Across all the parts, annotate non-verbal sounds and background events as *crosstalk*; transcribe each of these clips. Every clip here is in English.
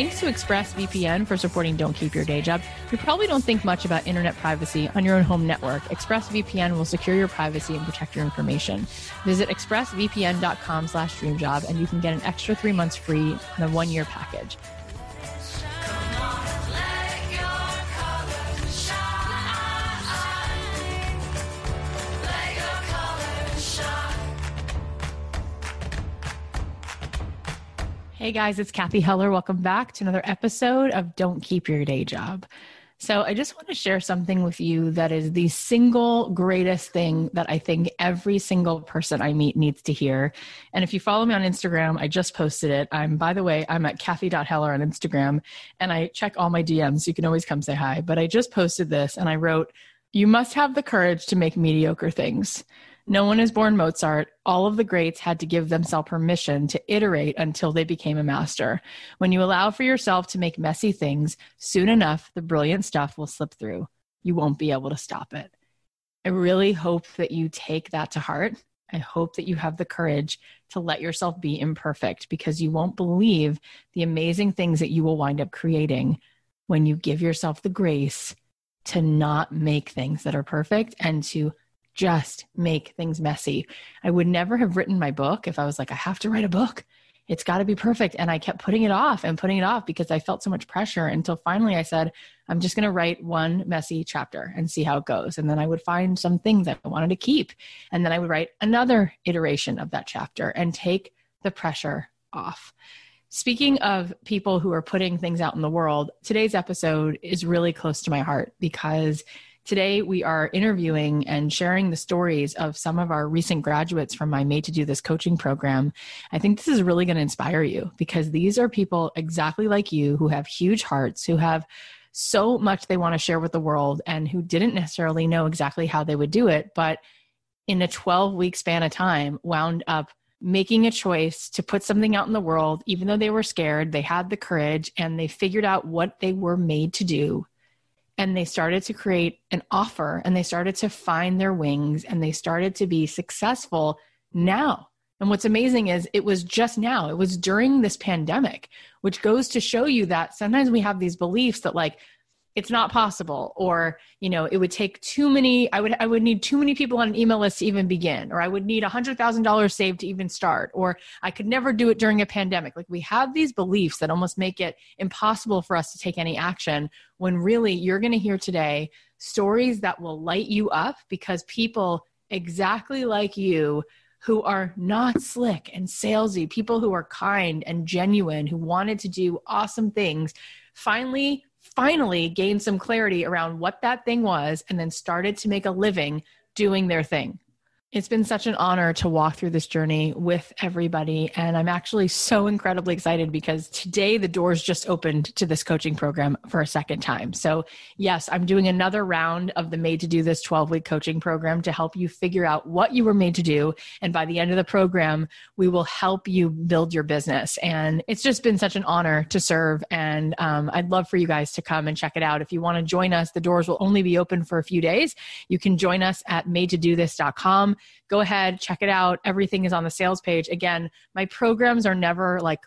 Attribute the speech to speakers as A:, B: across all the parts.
A: Thanks to ExpressVPN for supporting Don't Keep Your Day Job. You probably don't think much about internet privacy on your own home network. ExpressVPN will secure your privacy and protect your information. Visit expressvpn.com slash dreamjob and you can get an extra three months free on a one-year package. Hey guys, it's Cathy Heller. Welcome back to another episode of Don't Keep Your Day Job. So, I just want to share something with you that is the single greatest thing that I think every single person I meet needs to hear. And if you follow me on Instagram, I just posted it. I'm, by the way, I'm at Cathy.Heller on Instagram and I check all my DMs. You can always come say hi. But I just posted this and I wrote, You must have the courage to make mediocre things. No one is born Mozart. All of the greats had to give themselves permission to iterate until they became a master. When you allow for yourself to make messy things, soon enough, the brilliant stuff will slip through. You won't be able to stop it. I really hope that you take that to heart. I hope that you have the courage to let yourself be imperfect because you won't believe the amazing things that you will wind up creating when you give yourself the grace to not make things that are perfect and to just make things messy. I would never have written my book if I was like, I have to write a book. It's got to be perfect. And I kept putting it off and putting it off because I felt so much pressure until finally I said, I'm just going to write one messy chapter and see how it goes. And then I would find some things I wanted to keep. And then I would write another iteration of that chapter and take the pressure off. Speaking of people who are putting things out in the world, today's episode is really close to my heart because Today, we are interviewing and sharing the stories of some of our recent graduates from my Made to Do This coaching program. I think this is really going to inspire you because these are people exactly like you who have huge hearts, who have so much they want to share with the world, and who didn't necessarily know exactly how they would do it, but in a 12 week span of time, wound up making a choice to put something out in the world, even though they were scared, they had the courage and they figured out what they were made to do and they started to create an offer and they started to find their wings and they started to be successful now. And what's amazing is it was just now, it was during this pandemic, which goes to show you that sometimes we have these beliefs that, like, it's not possible or you know it would take too many i would i would need too many people on an email list to even begin or i would need a $100000 saved to even start or i could never do it during a pandemic. Like we have these beliefs that almost make it impossible for us to take any action when really you're going to hear today stories that will light you up because people exactly like you who are not slick and salesy, people who are kind and genuine, who wanted to do awesome things, finally finally gained some clarity around what that thing was and then started to make a living doing their thing. It's been such an honor to walk through this journey with everybody. And I'm actually so incredibly excited because today the doors just opened to this coaching program for a second time. So, yes, I'm doing another round of the Made to Do This 12 week coaching program to help you figure out what you were made to do. And by the end of the program, we will help you build your business. And it's just been such an honor to serve. And um, I'd love for you guys to come and check it out. If you want to join us, the doors will only be open for a few days. You can join us at madetodothis.com go ahead, check it out. Everything is on the sales page. Again, my programs are never like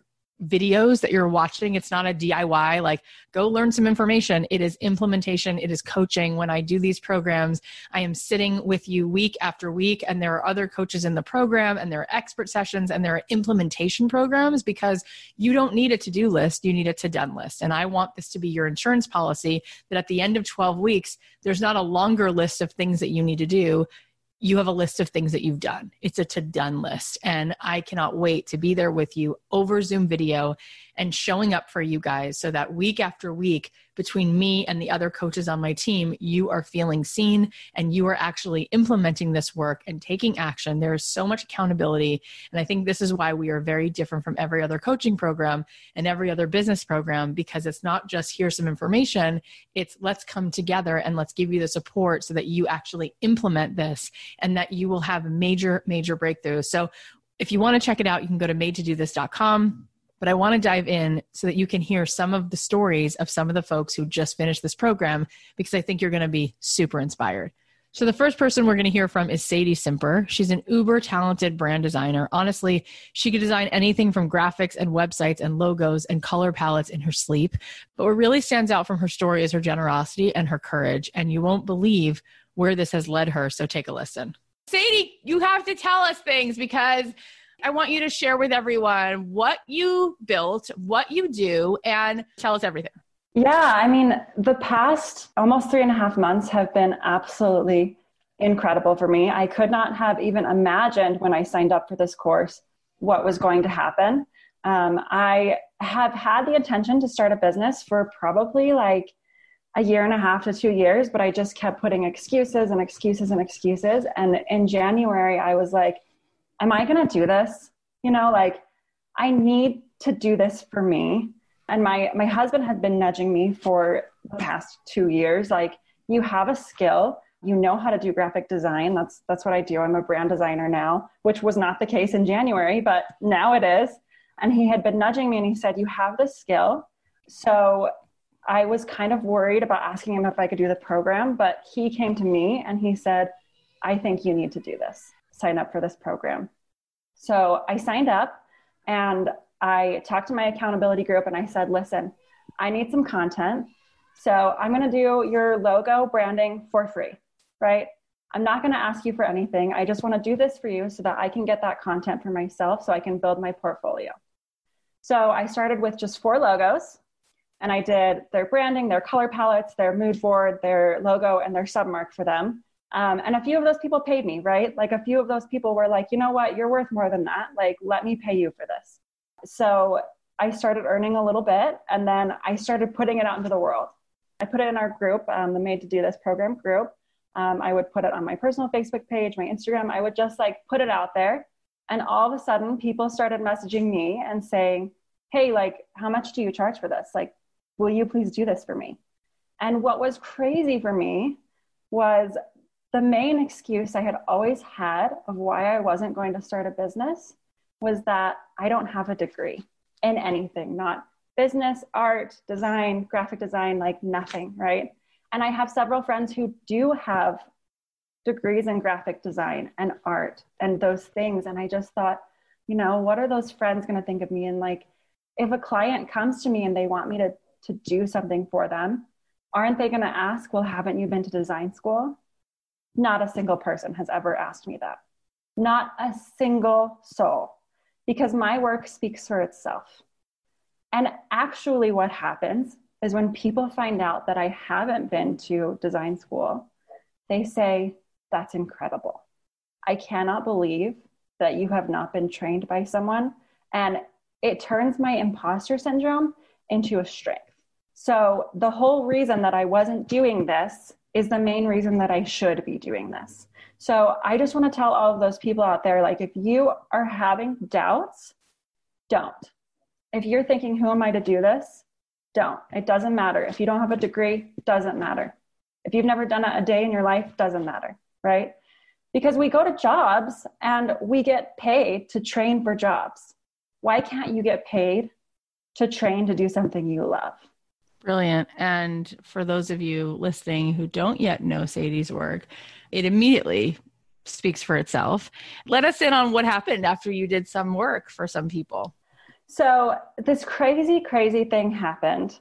A: videos that you're watching. It's not a DIY, like go learn some information. It is implementation, it is coaching. When I do these programs, I am sitting with you week after week, and there are other coaches in the program, and there are expert sessions, and there are implementation programs because you don't need a to do list, you need a to done list. And I want this to be your insurance policy that at the end of 12 weeks, there's not a longer list of things that you need to do you have a list of things that you've done. It's a to done list. And I cannot wait to be there with you over Zoom video and showing up for you guys so that week after week, between me and the other coaches on my team, you are feeling seen and you are actually implementing this work and taking action. There is so much accountability. And I think this is why we are very different from every other coaching program and every other business program because it's not just here's some information, it's let's come together and let's give you the support so that you actually implement this and that you will have major, major breakthroughs. So if you want to check it out, you can go to madetodothis.com but I want to dive in so that you can hear some of the stories of some of the folks who just finished this program because I think you're going to be super inspired. So, the first person we're going to hear from is Sadie Simper. She's an uber talented brand designer. Honestly, she could design anything from graphics and websites and logos and color palettes in her sleep. But what really stands out from her story is her generosity and her courage. And you won't believe where this has led her. So, take a listen. Sadie, you have to tell us things because I want you to share with everyone what you built, what you do, and tell us everything.
B: Yeah, I mean, the past almost three and a half months have been absolutely incredible for me. I could not have even imagined when I signed up for this course what was going to happen. Um, I have had the intention to start a business for probably like a year and a half to two years, but I just kept putting excuses and excuses and excuses. And in January, I was like, am I going to do this? You know, like I need to do this for me. And my my husband had been nudging me for the past 2 years like you have a skill, you know how to do graphic design. That's that's what I do. I'm a brand designer now, which was not the case in January, but now it is. And he had been nudging me and he said, "You have the skill." So I was kind of worried about asking him if I could do the program, but he came to me and he said, I think you need to do this sign up for this program. So I signed up and I talked to my accountability group and I said, listen, I need some content. So I'm going to do your logo branding for free, right? I'm not going to ask you for anything. I just want to do this for you so that I can get that content for myself so I can build my portfolio. So I started with just four logos and I did their branding, their color palettes, their mood board, their logo, and their submark for them. Um, and a few of those people paid me, right? Like a few of those people were like, you know what, you're worth more than that. Like, let me pay you for this. So I started earning a little bit and then I started putting it out into the world. I put it in our group, um, the Made to Do This program group. Um, I would put it on my personal Facebook page, my Instagram. I would just like put it out there. And all of a sudden, people started messaging me and saying, Hey, like, how much do you charge for this? Like, will you please do this for me? And what was crazy for me was the main excuse I had always had of why I wasn't going to start a business was that I don't have a degree in anything, not business, art, design, graphic design, like nothing, right? And I have several friends who do have degrees in graphic design and art and those things. And I just thought, you know, what are those friends going to think of me? And like, if a client comes to me and they want me to, to do something for them, aren't they going to ask, well, haven't you been to design school? Not a single person has ever asked me that. Not a single soul, because my work speaks for itself. And actually, what happens is when people find out that I haven't been to design school, they say, That's incredible. I cannot believe that you have not been trained by someone. And it turns my imposter syndrome into a strength. So, the whole reason that I wasn't doing this is the main reason that I should be doing this. So I just want to tell all of those people out there like, if you are having doubts, don't. If you're thinking, who am I to do this? Don't. It doesn't matter. If you don't have a degree, doesn't matter. If you've never done it a day in your life, doesn't matter, right? Because we go to jobs and we get paid to train for jobs. Why can't you get paid to train to do something you love?
A: Brilliant. And for those of you listening who don't yet know Sadie's work, it immediately speaks for itself. Let us in on what happened after you did some work for some people.
B: So, this crazy, crazy thing happened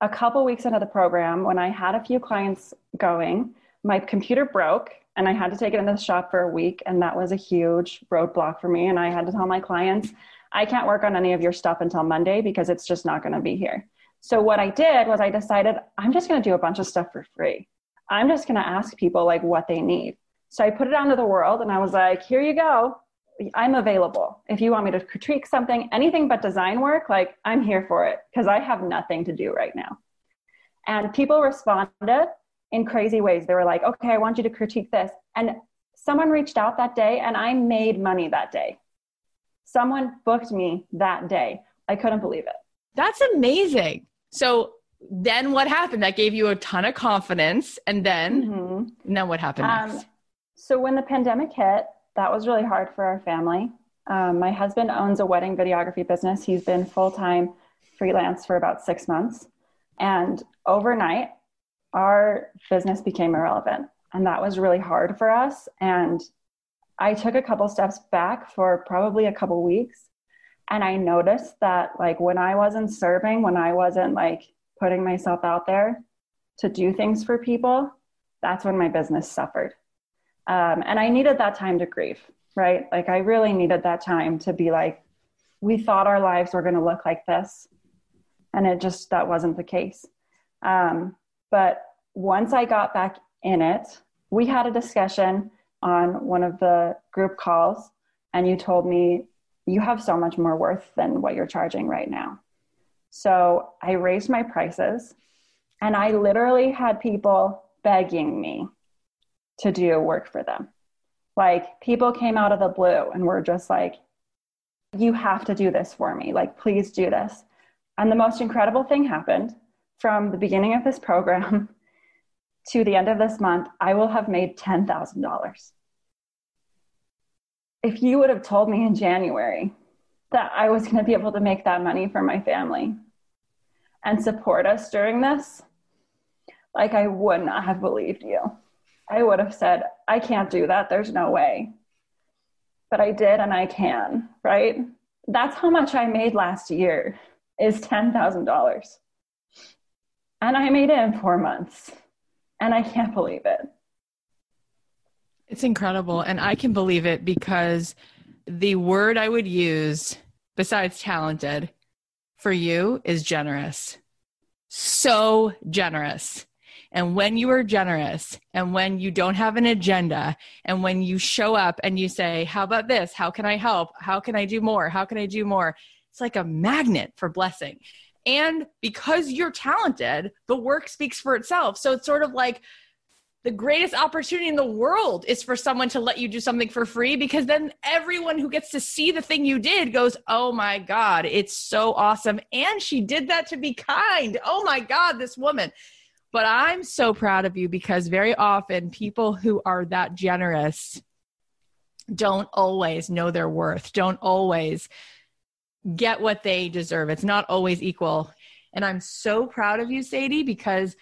B: a couple weeks into the program when I had a few clients going. My computer broke and I had to take it into the shop for a week. And that was a huge roadblock for me. And I had to tell my clients, I can't work on any of your stuff until Monday because it's just not going to be here. So what I did was I decided I'm just going to do a bunch of stuff for free. I'm just going to ask people like what they need. So I put it out into the world and I was like, here you go. I'm available. If you want me to critique something, anything but design work, like I'm here for it because I have nothing to do right now. And people responded in crazy ways. They were like, okay, I want you to critique this. And someone reached out that day and I made money that day. Someone booked me that day. I couldn't believe it.
A: That's amazing. So then what happened? That gave you a ton of confidence. And then, mm-hmm. and then what happened um, next?
B: So when the pandemic hit, that was really hard for our family. Um, my husband owns a wedding videography business. He's been full time freelance for about six months. And overnight, our business became irrelevant. And that was really hard for us. And I took a couple steps back for probably a couple weeks. And I noticed that, like, when I wasn't serving, when I wasn't like putting myself out there to do things for people, that's when my business suffered. Um, and I needed that time to grieve, right? Like, I really needed that time to be like, we thought our lives were going to look like this. And it just, that wasn't the case. Um, but once I got back in it, we had a discussion on one of the group calls, and you told me you have so much more worth than what you're charging right now. So I raised my prices, and I literally had people begging me to do work for them. Like people came out of the blue and were just like, you have to do this for me. Like, please do this. And the most incredible thing happened from the beginning of this program *laughs* to the end of this month, I will have made $10,000. If you would have told me in January that I was going to be able to make that money for my family and support us during this, like I would not have believed you. I would have said, I can't do that. There's no way. But I did and I can, right? That's how much I made last year is $10,000. And I made it in 4 months. And I can't believe it.
A: It's incredible and I can believe it because the word I would use besides talented for you is generous. So generous. And when you are generous and when you don't have an agenda and when you show up and you say, How about this? How can I help? How can I do more? How can I do more? It's like a magnet for blessing. And because you're talented, the work speaks for itself. So it's sort of like the greatest opportunity in the world is for someone to let you do something for free because then everyone who gets to see the thing you did goes, Oh my God, it's so awesome. And she did that to be kind. Oh my God, this woman. But I'm so proud of you because very often people who are that generous don't always know their worth, don't always get what they deserve. It's not always equal. And I'm so proud of you, Sadie, because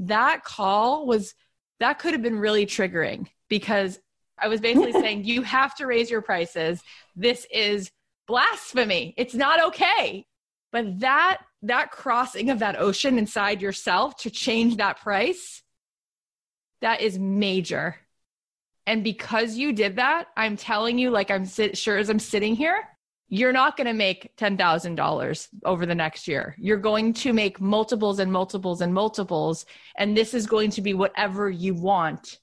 A: that call was that could have been really triggering because I was basically *laughs* saying you have to raise your prices. This is blasphemy. It's not okay. But that that crossing of that ocean inside yourself to change that price, that is major. And because you did that, I'm telling you, like I'm sit- sure as I'm sitting here, you're not going to make $10,000 over the next year. You're going to make multiples and multiples and multiples. And this is going to be whatever you want.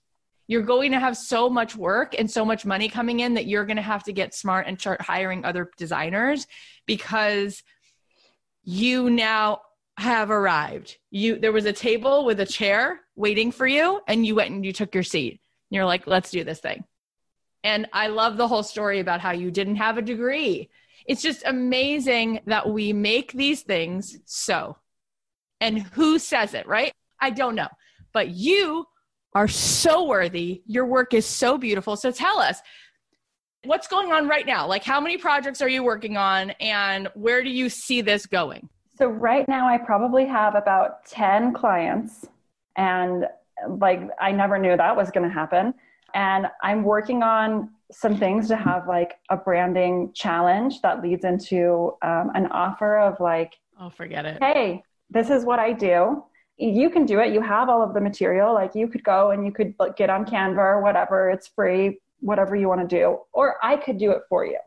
A: You're going to have so much work and so much money coming in that you're going to have to get smart and start hiring other designers because you now have arrived. You there was a table with a chair waiting for you and you went and you took your seat. You're like, "Let's do this thing." And I love the whole story about how you didn't have a degree. It's just amazing that we make these things so. And who says it, right? I don't know. But you are so worthy. Your work is so beautiful. So tell us, what's going on right now? Like, how many projects are you working on, and where do you see this going?
B: So, right now, I probably have about 10 clients, and like, I never knew that was going to happen. And I'm working on some things to have like a branding challenge that leads into um, an offer of like,
A: oh, forget it.
B: Hey, this is what I do. You can do it. You have all of the material. Like you could go and you could like, get on Canva or whatever. It's free, whatever you want to do. Or I could do it for you.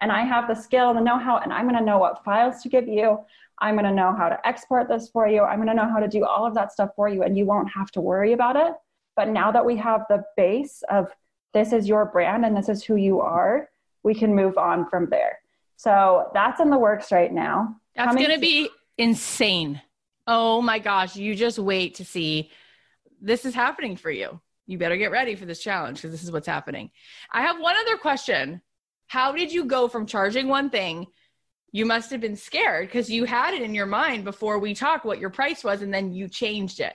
B: And I have the skill, the know how, and I'm going to know what files to give you. I'm going to know how to export this for you. I'm going to know how to do all of that stuff for you, and you won't have to worry about it. But now that we have the base of this is your brand and this is who you are, we can move on from there. So that's in the works right now.
A: That's going to be insane. Oh my gosh, you just wait to see this is happening for you. You better get ready for this challenge because this is what's happening. I have one other question. How did you go from charging one thing? You must have been scared because you had it in your mind before we talked what your price was and then you changed it.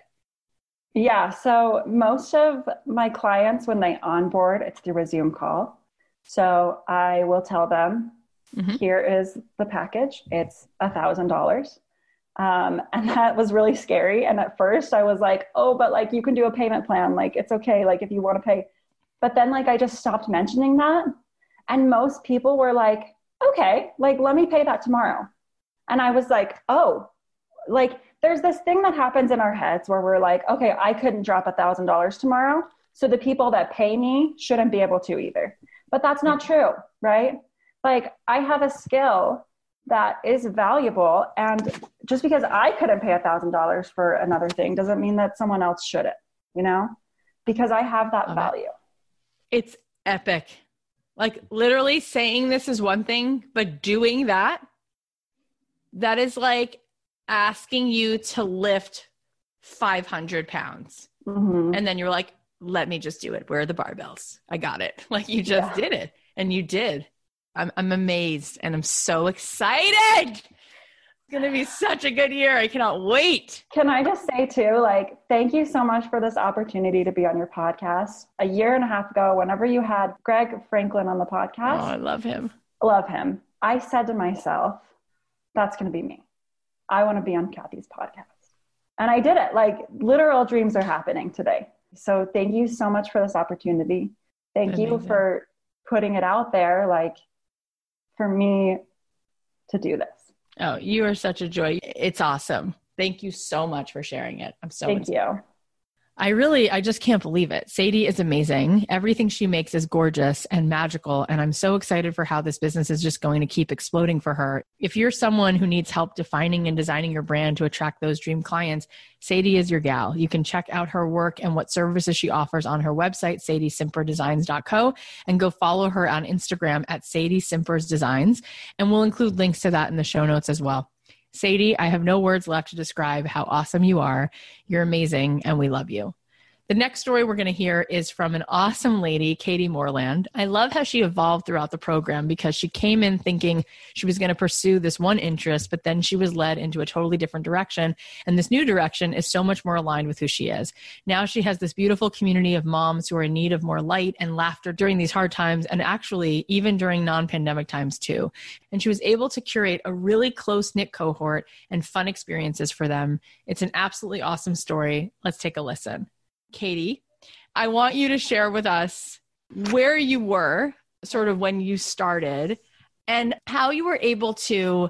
B: Yeah. So most of my clients, when they onboard, it's through a Zoom call. So I will tell them, mm-hmm. here is the package. It's a thousand dollars. Um, and that was really scary. And at first I was like, oh, but like you can do a payment plan. Like it's okay. Like if you want to pay. But then like I just stopped mentioning that. And most people were like, okay, like let me pay that tomorrow. And I was like, oh, like there's this thing that happens in our heads where we're like, okay, I couldn't drop a thousand dollars tomorrow. So the people that pay me shouldn't be able to either. But that's not mm-hmm. true, right? Like I have a skill that is valuable. And just because I couldn't pay a thousand dollars for another thing doesn't mean that someone else shouldn't, you know? Because I have that Love value.
A: It. It's epic. Like literally saying this is one thing, but doing that, that is like asking you to lift 500 pounds. Mm-hmm. And then you're like, let me just do it. Where are the barbells? I got it. *laughs* Like you just yeah. did it. And you did. I'm, I'm amazed and I'm so excited. It's going to be such a good year. I cannot wait.
B: Can I just say, too, like, thank you so much for this opportunity to be on your podcast. A year and a half ago, whenever you had Greg Franklin on the podcast,
A: oh, I love him.
B: Love him. I said to myself, that's going to be me. I want to be on Cathy's podcast. And I did it. Like literal dreams are happening today. So thank you so much for this opportunity. Thank Amazing. you for putting it out there, like for me to do this.
A: Oh, you are such a joy. It's awesome. Thank you so much for sharing it. I'm so
B: Thank inspired. you.
A: I really, I just can't believe it. Sadie is amazing. Everything she makes is gorgeous and magical. And I'm so excited for how this business is just going to keep exploding for her. If you're someone who needs help defining and designing your brand to attract those dream clients, Sadie is your gal. You can check out her work and what services she offers on her website, sadiesimperdesigns.co, and go follow her on Instagram at Sadie Simpers Designs. And we'll include links to that in the show notes as well. Sadie, I have no words left to describe how awesome you are. You're amazing, and we love you. The next story we're going to hear is from an awesome lady, Katie Morland. I love how she evolved throughout the program because she came in thinking she was going to pursue this one interest, but then she was led into a totally different direction. And this new direction is so much more aligned with who she is. Now she has this beautiful community of moms who are in need of more light and laughter during these hard times, and actually even during non pandemic times too. And she was able to curate a really close knit cohort and fun experiences for them. It's an absolutely awesome story. Let's take a listen. Katie, I want you to share with us where you were sort of when you started and how you were able to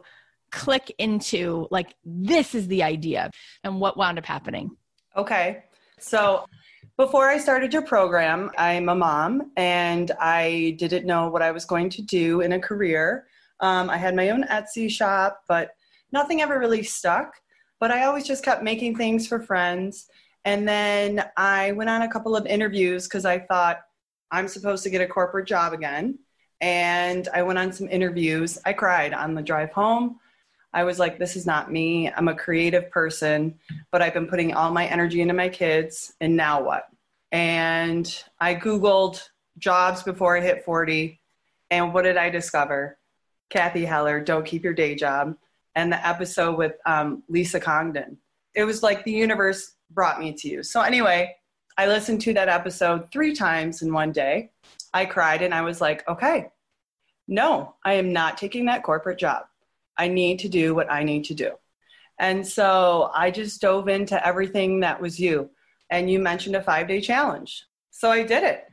A: click into like this is the idea and what wound up happening.
C: Okay. So before I started your program, I'm a mom and I didn't know what I was going to do in a career. Um, I had my own Etsy shop, but nothing ever really stuck. But I always just kept making things for friends. And then I went on a couple of interviews because I thought I'm supposed to get a corporate job again. And I went on some interviews. I cried on the drive home. I was like, this is not me. I'm a creative person, but I've been putting all my energy into my kids. And now what? And I Googled jobs before I hit 40. And what did I discover? Cathy Heller, Don't Keep Your Day Job, and the episode with um, Lisa Congdon. It was like the universe brought me to you. So, anyway, I listened to that episode three times in one day. I cried and I was like, okay, no, I am not taking that corporate job. I need to do what I need to do. And so I just dove into everything that was you. And you mentioned a five day challenge. So I did it.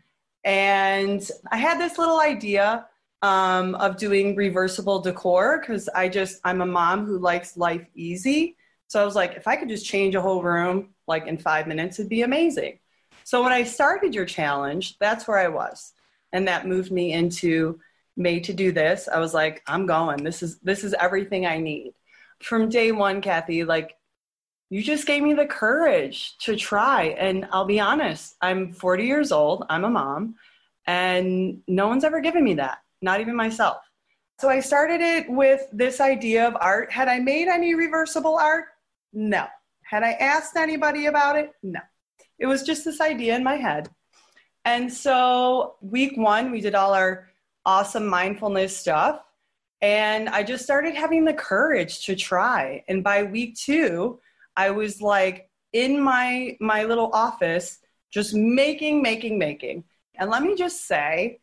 C: And I had this little idea um, of doing reversible decor because I just, I'm a mom who likes life easy. So I was like, if I could just change a whole room like in five minutes, it'd be amazing. So when I started your challenge, that's where I was. And that moved me into made to do this. I was like, I'm going. This is this is everything I need. From day one, Cathy, like you just gave me the courage to try. And I'll be honest, I'm 40 years old, I'm a mom, and no one's ever given me that, not even myself. So I started it with this idea of art. Had I made any reversible art? No. Had I asked anybody about it? No. It was just this idea in my head. And so, week one, we did all our awesome mindfulness stuff. And I just started having the courage to try. And by week two, I was like in my my little office just making making making. And let me just say,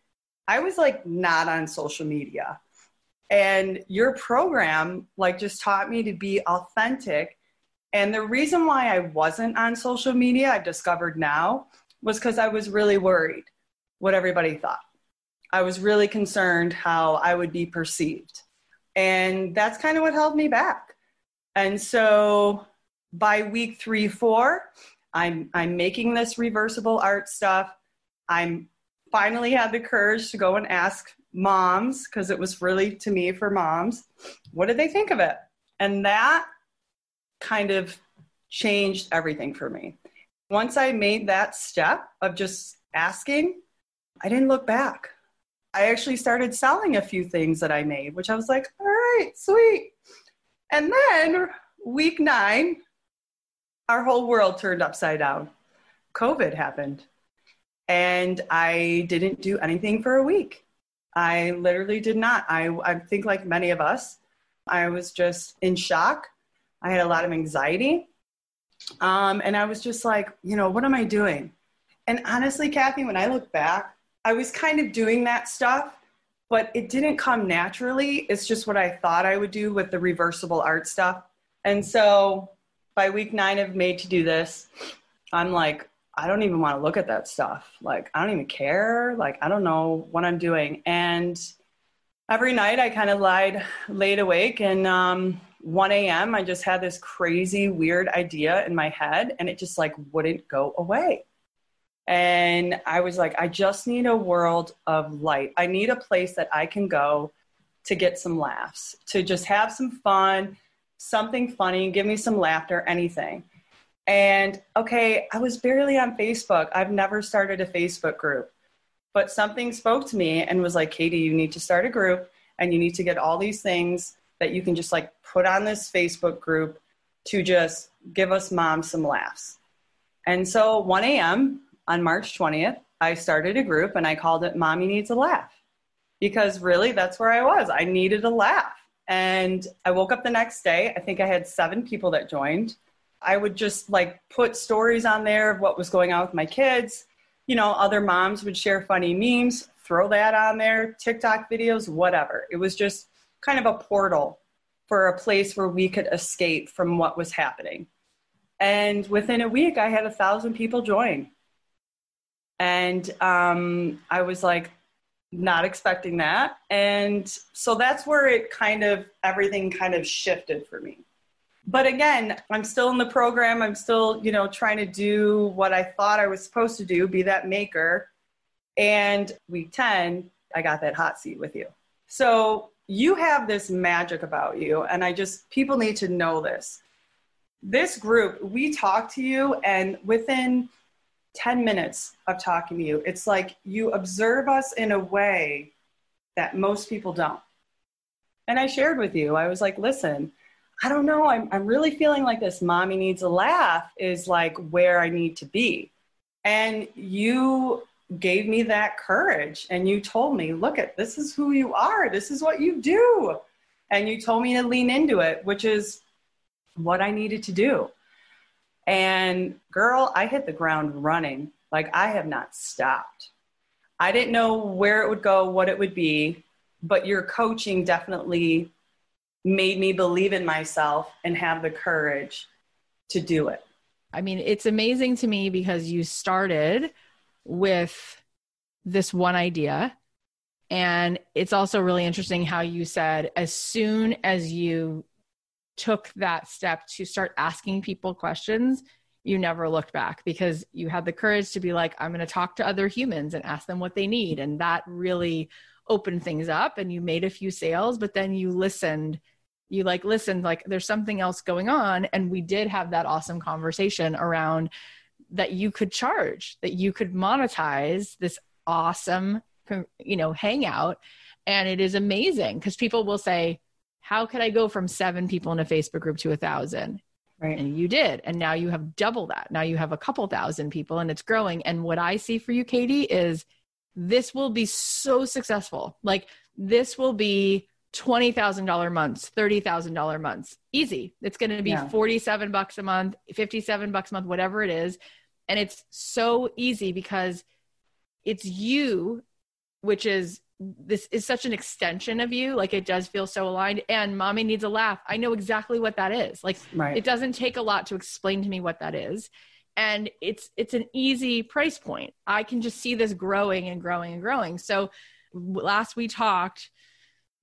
C: I was like not on social media. And your program like just taught me to be authentic. And the reason why I wasn't on social media, I've discovered now, was because I was really worried what everybody thought. I was really concerned how I would be perceived. And that's kind of what held me back. And so by week three, four, I'm, I'm making this reversible art stuff. I'm finally had the courage to go and ask moms, because it was really to me for moms, what did they think of it? And that kind of changed everything for me. Once I made that step of just asking, I didn't look back. I actually started selling a few things that I made, which I was like, all right, sweet. And then week nine, our whole world turned upside down. COVID happened. And I didn't do anything for a week. I literally did not. I, I think, like many of us, I was just in shock. I had a lot of anxiety. Um, and I was just like, you know, what am I doing? And honestly, Cathy, when I look back, I was kind of doing that stuff, but it didn't come naturally. It's just what I thought I would do with the reversible art stuff. And so by week nine of Made to Do This, I'm like, I don't even want to look at that stuff. Like, I don't even care. Like, I don't know what I'm doing. And every night I kind of lied, laid awake and um, 1 a.m., I just had this crazy, weird idea in my head, and it just like wouldn't go away. And I was like, I just need a world of light. I need a place that I can go to get some laughs, to just have some fun, something funny, give me some laughter, anything. And okay, I was barely on Facebook. I've never started a Facebook group, but something spoke to me and was like, Katie, you need to start a group and you need to get all these things that you can just like put on this Facebook group to just give us mom some laughs. And so 1 a.m. on March 20th, I started a group and I called it Mommy Needs a Laugh because really that's where I was. I needed a laugh. And I woke up the next day. I think I had seven people that joined. I would just like put stories on there of what was going on with my kids. You know, other moms would share funny memes, throw that on there, TikTok videos, whatever. It was just kind of a portal for a place where we could escape from what was happening. And within a week, I had a thousand people join. And um, I was like, not expecting that. And so that's where it kind of, everything kind of shifted for me. But again, I'm still in the program. I'm still, you know, trying to do what I thought I was supposed to do, be that maker. And week 10, I got that hot seat with you. So you have this magic about you and i just people need to know this. This group we talk to you and within 10 minutes of talking to you it's like you observe us in a way that most people don't. And i shared with you i was like listen i don't know i'm, I'm really feeling like this. Mommy needs a laugh is like where i need to be. And you gave me that courage and you told me, look at this is who you are. This is what you do. And you told me to lean into it, which is what I needed to do. And girl, I hit the ground running. Like I have not stopped. I didn't know where it would go, what it would be, but your coaching definitely made me believe in myself and have the courage to do it.
A: I mean, it's amazing to me because you started with this one idea. And it's also really interesting how you said, as soon as you took that step to start asking people questions, you never looked back because you had the courage to be like, I'm going to talk to other humans and ask them what they need. And that really opened things up. And you made a few sales, but then you listened. You like listened, like there's something else going on. And we did have that awesome conversation around that you could charge, that you could monetize this awesome, you know, hangout. And it is amazing because people will say, How could I go from seven people in a Facebook group to a thousand?
C: Right.
A: And you did. And now you have double that. Now you have a couple thousand people and it's growing. And what I see for you, Katie, is this will be so successful. Like this will be $20,000 months, $30,000 months. Easy. It's going to be yeah. 47 bucks a month, 57 bucks a month, whatever it is. And it's so easy because it's you, which is this is such an extension of you like it does feel so aligned and mommy needs a laugh i know exactly what that is like right. it doesn't take a lot to explain to me what that is and it's it's an easy price point i can just see this growing and growing and growing so last we talked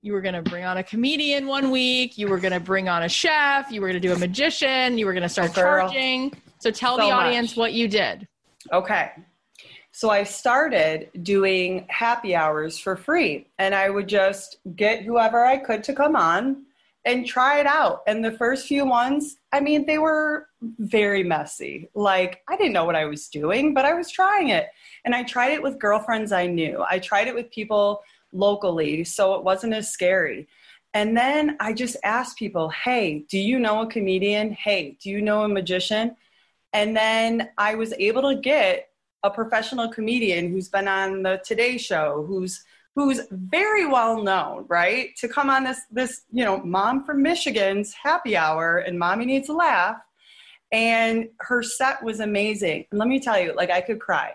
A: you were going to bring on a comedian one week you were going to bring on a chef you were going to do a magician you were going to start oh, charging so tell so the audience much. what you did
C: okay so I started doing happy hours for free, and I would just get whoever I could to come on and try it out. And the first few ones, I mean, they were very messy. Like, I didn't know what I was doing, but I was trying it. And I tried it with girlfriends I knew, I tried it with people locally, so it wasn't as scary. And then I just asked people, hey, do you know a comedian? Hey, do you know a magician? And then I was able to get a professional comedian who's been on the Today Show, who's who's very well known, right? To come on this this you know mom from Michigan's happy hour and mommy needs a laugh, and her set was amazing. And let me tell you, like I could cry.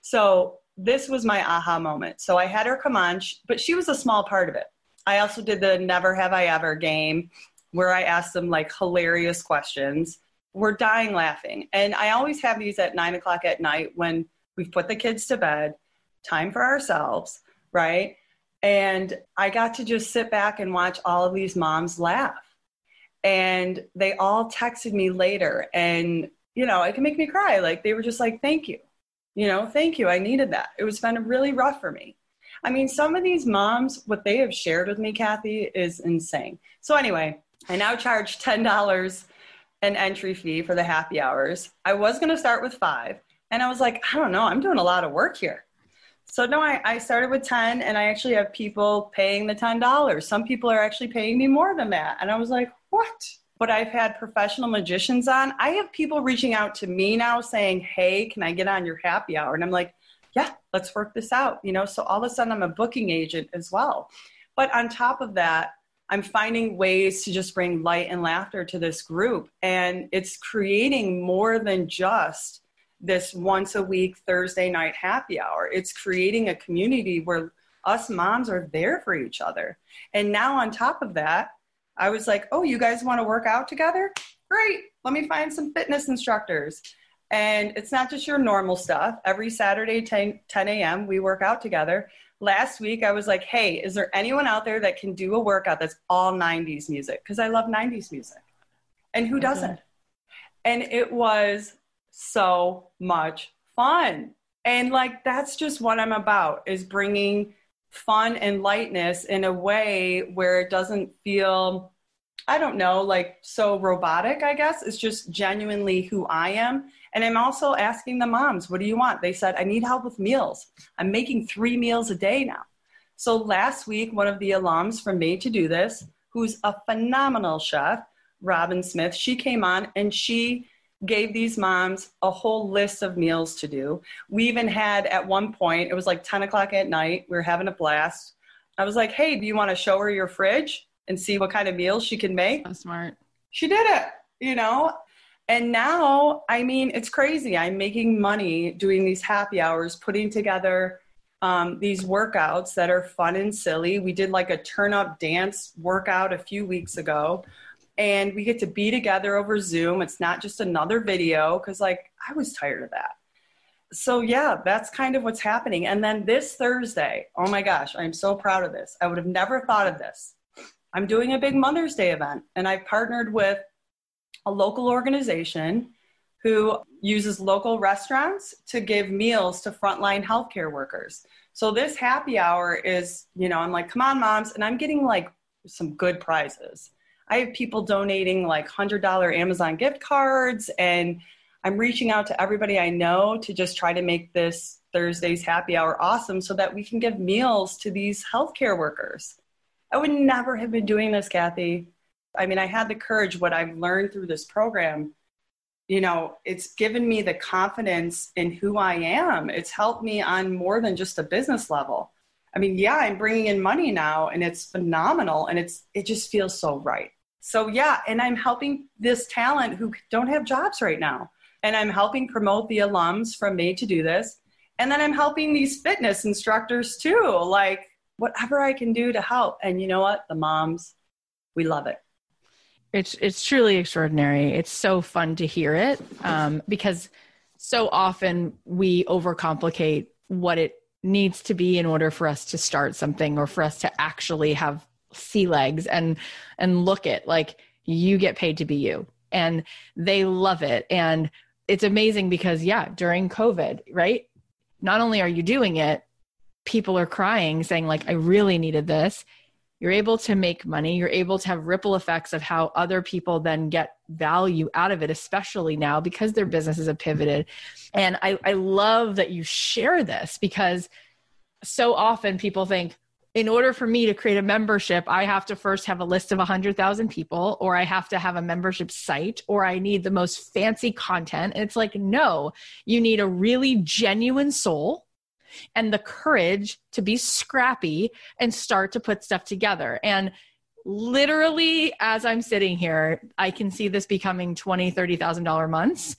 C: So this was my aha moment. So I had her come on, but she was a small part of it. I also did the Never Have I Ever game where I asked them like hilarious questions we're dying laughing. And I always have these at nine o'clock at night when we've put the kids to bed, time for ourselves, right? And I got to just sit back and watch all of these moms laugh. And they all texted me later, and you know, it can make me cry. Like they were just like, thank you. You know, thank you. I needed that. It was been really rough for me. I mean, some of these moms, what they have shared with me, Cathy, is insane. So, anyway, I now charge $10 an entry fee for the happy hours. I was going to start with five. And I was like, I don't know, I'm doing a lot of work here. So no, I, I started with 10 and I actually have people paying the $10. Some people are actually paying me more than that. And I was like, what? But I've had professional magicians on. I have people reaching out to me now saying, hey, can I get on your happy hour? And I'm like, yeah, let's work this out. You know, so all of a sudden I'm a booking agent as well. But on top of that, I'm finding ways to just bring light and laughter to this group. And it's creating more than just this once a week Thursday night happy hour. It's creating a community where us moms are there for each other. And now, on top of that, I was like, oh, you guys want to work out together? Great. Let me find some fitness instructors. And it's not just your normal stuff. Every Saturday, 10, 10 a.m., we work out together last week I was like, hey, is there anyone out there that can do a workout that's all 90s music? Because I love 90s music. And who doesn't? And it was so much fun. And like, that's just what I'm about is bringing fun and lightness in a way where it doesn't feel, I don't know, like so robotic, I guess. It's just genuinely who I am and I'm also asking the moms, what do you want? They said, I need help with meals. I'm making three meals a day now. So last week, one of the alums from Made to Do This, who's a phenomenal chef, Robin Smith, she came on and she gave these moms a whole list of meals to do. We even had at one point, it was like 10 o'clock at night, we were having a blast. I was like, hey, do you want to show her your fridge and see what kind of meals she can make?
A: So smart.
C: She did it, you know? And now, I mean, it's crazy. I'm making money doing these happy hours, putting together um, these workouts that are fun and silly. We did like a turn up dance workout a few weeks ago, and we get to be together over Zoom. It's not just another video because, like, I was tired of that. so yeah, that's kind of what's happening. And then this Thursday, oh my gosh, I'm so proud of this. I would have never thought of this. I'm doing a big Mother's Day event, and I've partnered with a local organization who uses local restaurants to give meals to frontline healthcare workers. So this happy hour is, you know, I'm like, come on, moms, and I'm getting like some good prizes. I have people donating like $100 Amazon gift cards, and I'm reaching out to everybody I know to just try to make this Thursday's happy hour awesome so that we can give meals to these healthcare workers. I would never have been doing this, Cathy. I mean, I had the courage, what I've learned through this program, you know, it's given me the confidence in who I am. It's helped me on more than just a business level. I mean, yeah, I'm bringing in money now and it's phenomenal and it's it just feels so right. So yeah, and I'm helping this talent who don't have jobs right now. And I'm helping promote the alums from Made to Do This. And then I'm helping these fitness instructors too. Like whatever I can do to help. And you know what? The moms, we love it.
A: It's it's truly extraordinary. It's so fun to hear it um, because so often we overcomplicate what it needs to be in order for us to start something or for us to actually have sea legs and and look it like you get paid to be you. And they love it. And it's amazing because yeah during covid right not only are you doing it people are crying saying like i really needed this. You're able to make money. You're able to have ripple effects of how other people then get value out of it especially now because their businesses have pivoted. And i, I love that you share this because so often people think in order for me to create a membership, I have to first have a list of 100,000 people, or I have to have a membership site, or I need the most fancy content. And it's like, no, you need a really genuine soul and the courage to be scrappy and start to put stuff together. And literally, as I'm sitting here, I can see this becoming $20,000, $30,000 months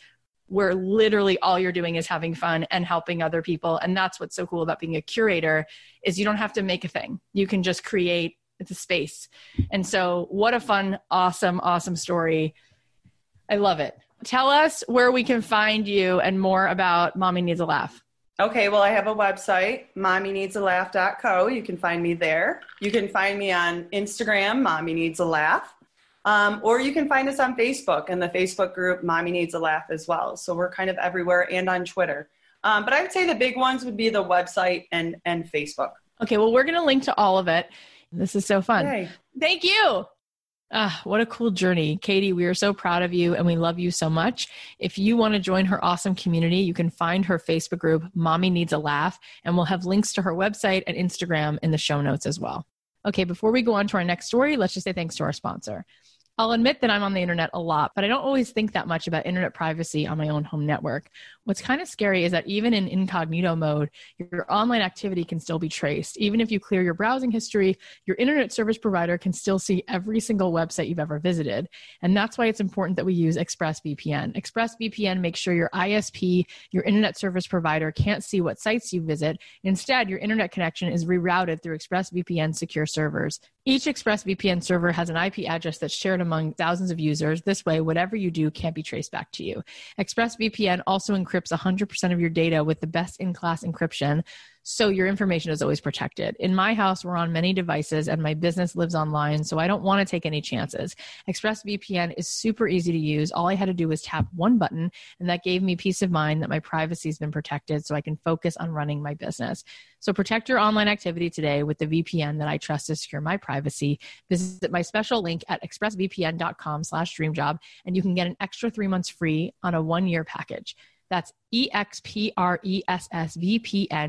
A: where literally all you're doing is having fun and helping other people and that's what's so cool about being a curator is you don't have to make a thing you can just create a space and so what a fun awesome awesome story i love it tell us where we can find you and more about mommy needs a laugh
C: Okay, well, I have a website, mommyneedsalaugh.co. You can find me there. You can find me on Instagram, Mommy Needs a Laugh. Um, or you can find us on Facebook and the Facebook group Mommy Needs a Laugh as well. So we're kind of everywhere and on Twitter. Um, but I would say the big ones would be the website and, and Facebook.
A: Okay, well, we're going to link to all of it. This is so fun. Yay. Thank you. Ah, what a cool journey. Katie, we are so proud of you and we love you so much. If you want to join her awesome community, you can find her Facebook group, Mommy Needs a Laugh, and we'll have links to her website and Instagram in the show notes as well. Okay, before we go on to our next story, let's just say thanks to our sponsor. I'll admit that I'm on the internet a lot, but I don't always think that much about internet privacy on my own home network. What's kind of scary is that even in incognito mode, your online activity can still be traced. Even if you clear your browsing history, your internet service provider can still see every single website you've ever visited. And that's why it's important that we use ExpressVPN. ExpressVPN makes sure your ISP, your internet service provider, can't see what sites you visit. Instead, your internet connection is rerouted through ExpressVPN secure servers. Each ExpressVPN server has an IP address that's shared among thousands of users. This way, whatever you do can't be traced back to you. ExpressVPN also encrypts 100% of your data with the best in class encryption so your information is always protected. In my house, we're on many devices and my business lives online, so I don't want to take any chances. ExpressVPN is super easy to use. All I had to do was tap one button, and that gave me peace of mind that my privacy has been protected so I can focus on running my business. So protect your online activity today with the VPN that I trust to secure my privacy. Visit my special link at expressvpn.com slash dreamjob, and you can get an extra three months free on a one-year package. That's E-X-P-R-E-S-S-V-P-N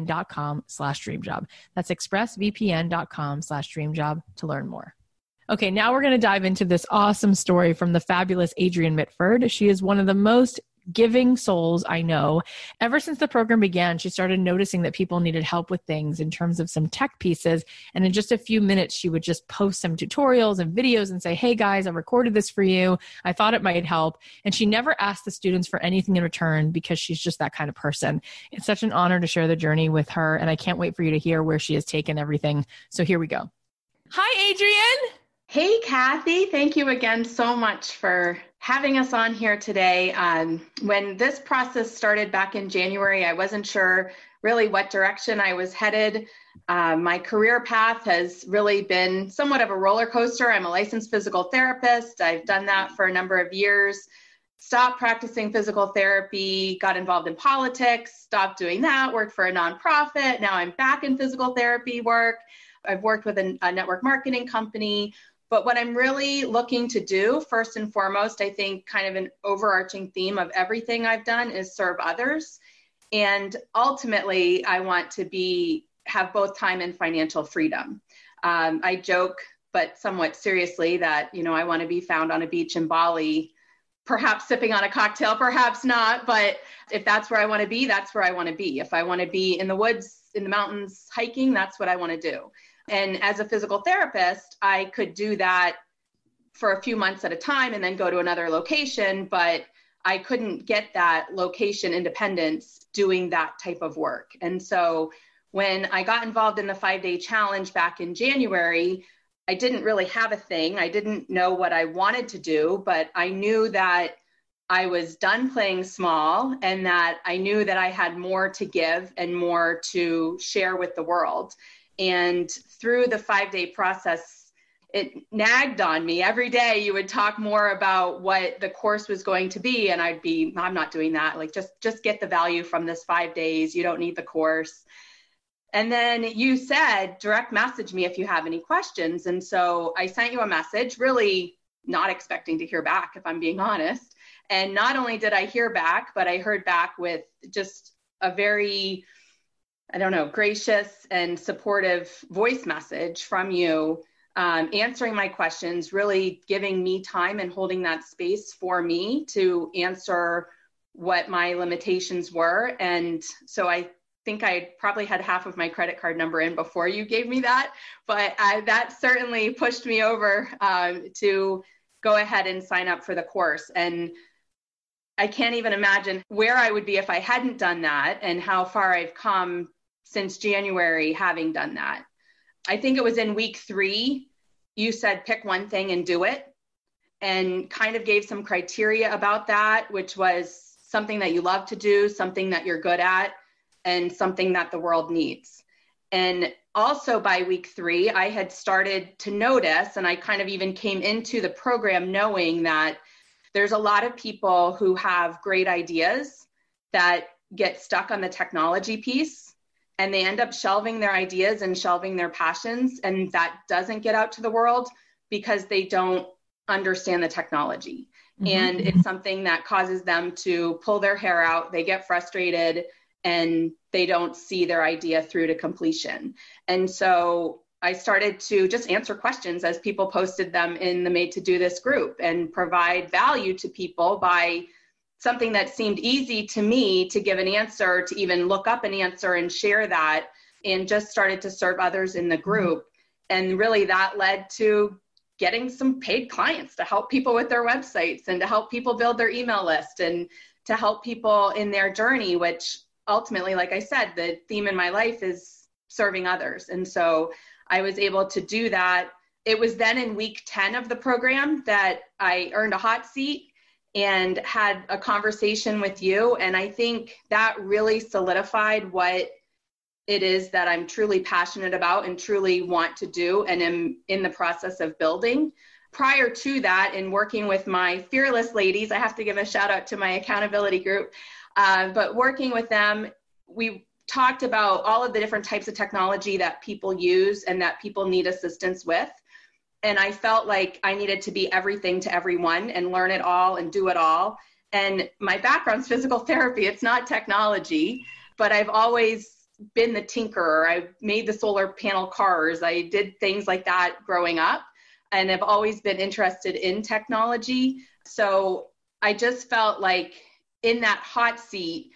A: dot com slash dreamjob. That's expressvpn.com slash dreamjob to learn more. Okay, now we're going to dive into this awesome story from the fabulous Adrienne Mitford. She is one of the most giving souls I know. Ever since the program began, she started noticing that people needed help with things in terms of some tech pieces. And in just a few minutes, she would just post some tutorials and videos and say, Hey guys, I recorded this for you. I thought it might help. And she never asked the students for anything in return because she's just that kind of person. It's such an honor to share the journey with her. And I can't wait for you to hear where she has taken everything. So here we go. Hi, Adrienne.
D: Hey, Cathy, thank you again so much for having us on here today. Um, when this process started back in January, I wasn't sure really what direction I was headed. Uh, my career path has really been somewhat of a roller coaster. I'm a licensed physical therapist. I've done that for a number of years. Stopped practicing physical therapy, got involved in politics, stopped doing that, worked for a nonprofit. Now I'm back in physical therapy work. I've worked with a, a network marketing company, but what I'm really looking to do, first and foremost, I think kind of an overarching theme of everything I've done is serve others. And ultimately, I want to be have both time and financial freedom. Um, I joke, but somewhat seriously, that you know I want to be found on a beach in Bali, perhaps sipping on a cocktail, perhaps not. But if that's where I want to be, that's where I want to be. If I want to be in the woods, in the mountains, hiking, that's what I want to do. And as a physical therapist, I could do that for a few months at a time and then go to another location, but I couldn't get that location independence doing that type of work. And so when I got involved in the five day challenge back in January, I didn't really have a thing. I didn't know what I wanted to do, but I knew that I was done playing small and that I knew that I had more to give and more to share with the world. And through the five day process, it nagged on me every day. You would talk more about what the course was going to be, and I'd be, I'm not doing that. Like, just just get the value from this five days. You don't need the course. And then you said, direct message me if you have any questions. And so I sent you a message, really not expecting to hear back, if I'm being *laughs* honest. And not only did I hear back, but I heard back with just a very I don't know, gracious and supportive voice message from you, um, answering my questions, really giving me time and holding that space for me to answer what my limitations were. And so I think I probably had half of my credit card number in before you gave me that, but I, that certainly pushed me over um, to go ahead and sign up for the course. And I can't even imagine where I would be if I hadn't done that and how far I've come since January having done that. I think it was in week three, you said pick one thing and do it, and kind of gave some criteria about that, which was something that you love to do, something that you're good at, and something that the world needs. And also by week three, I had started to notice, and I kind of even came into the program knowing that there's a lot of people who have great ideas that get stuck on the technology piece and they end up shelving their ideas and shelving their passions and that doesn't get out to the world because they don't understand the technology mm-hmm. and it's something that causes them to pull their hair out they get frustrated and they don't see their idea through to completion and so I started to just answer questions as people posted them in the Made to Do This group and provide value to people by something that seemed easy to me to give an answer, to even look up an answer and share that, and just started to serve others in the mm-hmm. group. And really, that led to getting some paid clients to help people with their websites and to help people build their email list and to help people in their journey, which ultimately, like I said, the theme in my life is serving others. And so I was able to do that. It was then in week 10 of the program that I earned a hot seat and had a conversation with you. And I think that really solidified what it is that I'm truly passionate about and truly want to do and am in the process of building. Prior to that, in working with my fearless ladies, I have to give a shout out to my accountability group. Uh, but working with them, we talked about all of the different types of technology that people use and that people need assistance with and I felt like I needed to be everything to everyone and learn it all and do it all. And my background's physical therapy, it's not technology, but I've always been the tinkerer. I made the solar panel cars. I did things like that growing up and I've always been interested in technology. So I just felt like in that hot seat,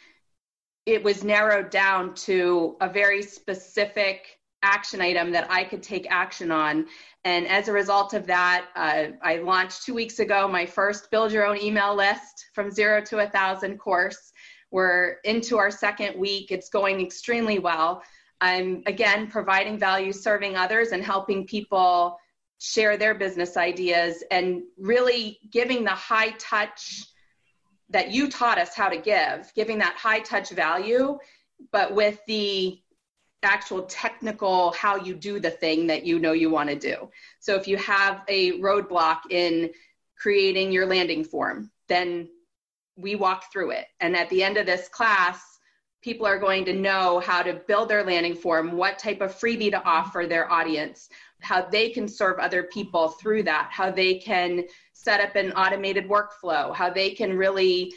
D: it was narrowed down to a very specific action item that I could take action on. And as a result of that, uh, I launched two weeks ago my first Build Your Own Email List from Zero to a Thousand course. We're into our second week, it's going extremely well. I'm again providing value, serving others, and helping people share their business ideas and really giving the high touch that you taught us how to give, giving that high touch value, but with the actual technical how you do the thing that you know you want to do. So if you have a roadblock in creating your landing form, then we walk through it. And at the end of this class, people are going to know how to build their landing form, what type of freebie to offer their audience, how they can serve other people through that, how they can set up an automated workflow, how they can really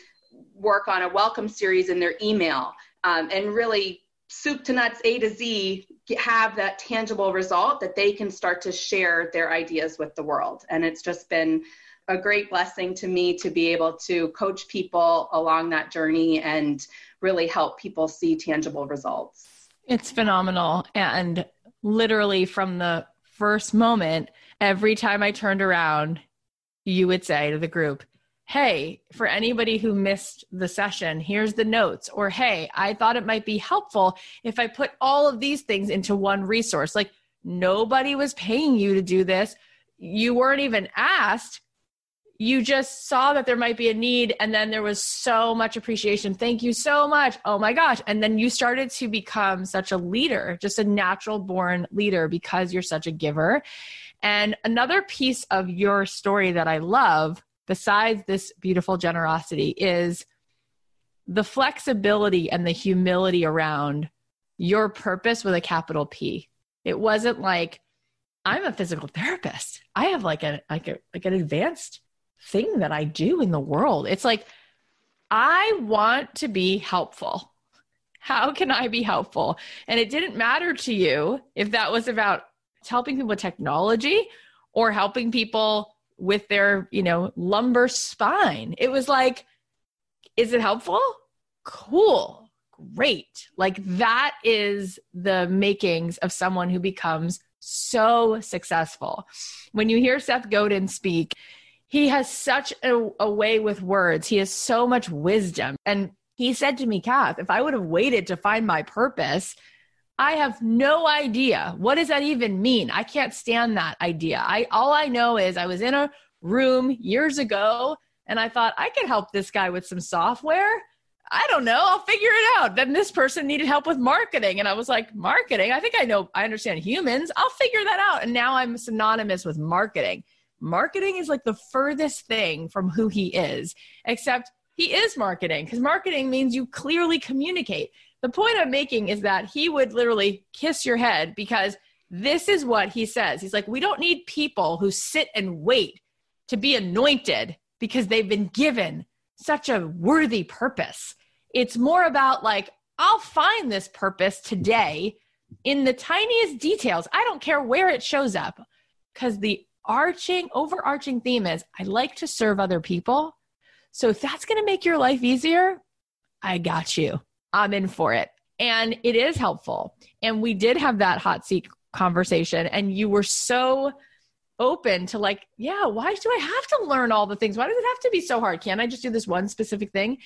D: work on a welcome series in their email, um, and really soup to nuts, A to Z, have that tangible result that they can start to share their ideas with the world. And it's just been a great blessing to me to be able to coach people along that journey and really help people see tangible results.
A: It's phenomenal. And literally from the first moment, every time I turned around, you would say to the group, Hey, for anybody who missed the session, here's the notes. Or, Hey, I thought it might be helpful if I put all of these things into one resource. Like, nobody was paying you to do this. You weren't even asked you just saw that there might be a need and then there was so much appreciation thank you so much oh my gosh and then you started to become such a leader just a natural born leader because you're such a giver and another piece of your story that i love besides this beautiful generosity is the flexibility and the humility around your purpose with a capital p it wasn't like i'm a physical therapist i have like a like a like an advanced thing that I do in the world. It's like, I want to be helpful. How can I be helpful? And it didn't matter to you if that was about helping people with technology or helping people with their, you know, lumbar spine. It was like, is it helpful? Cool. Great. Like that is the makings of someone who becomes so successful. When you hear Seth Godin speak, he has such a, a, way with words. He has so much wisdom. And he said to me, Kath, if I would have waited to find my purpose, I have no idea. What does that even mean? I can't stand that idea. I all I know is I was in a room years ago and I thought I could help this guy with some software. I don't know. I'll figure it out. Then this person needed help with marketing. And I was like, marketing? I think I know, I understand humans. I'll figure that out. And now I'm synonymous with marketing marketing is like the furthest thing from who he is, except he is marketing because marketing means you clearly communicate. The point I'm making is that he would literally kiss your head because this is what he says. He's like, we don't need people who sit and wait to be anointed because they've been given such a worthy purpose. It's more about like, I'll find this purpose today in the tiniest details. I don't care where it shows up because the arching, overarching theme is I like to serve other people. So if that's going to make your life easier, I got you. I'm in for it. And it is helpful. And we did have that hot seat conversation, and you were so open to like, yeah, why do I have to learn all the things? Why does it have to be so hard? Can't I just do this one specific thing?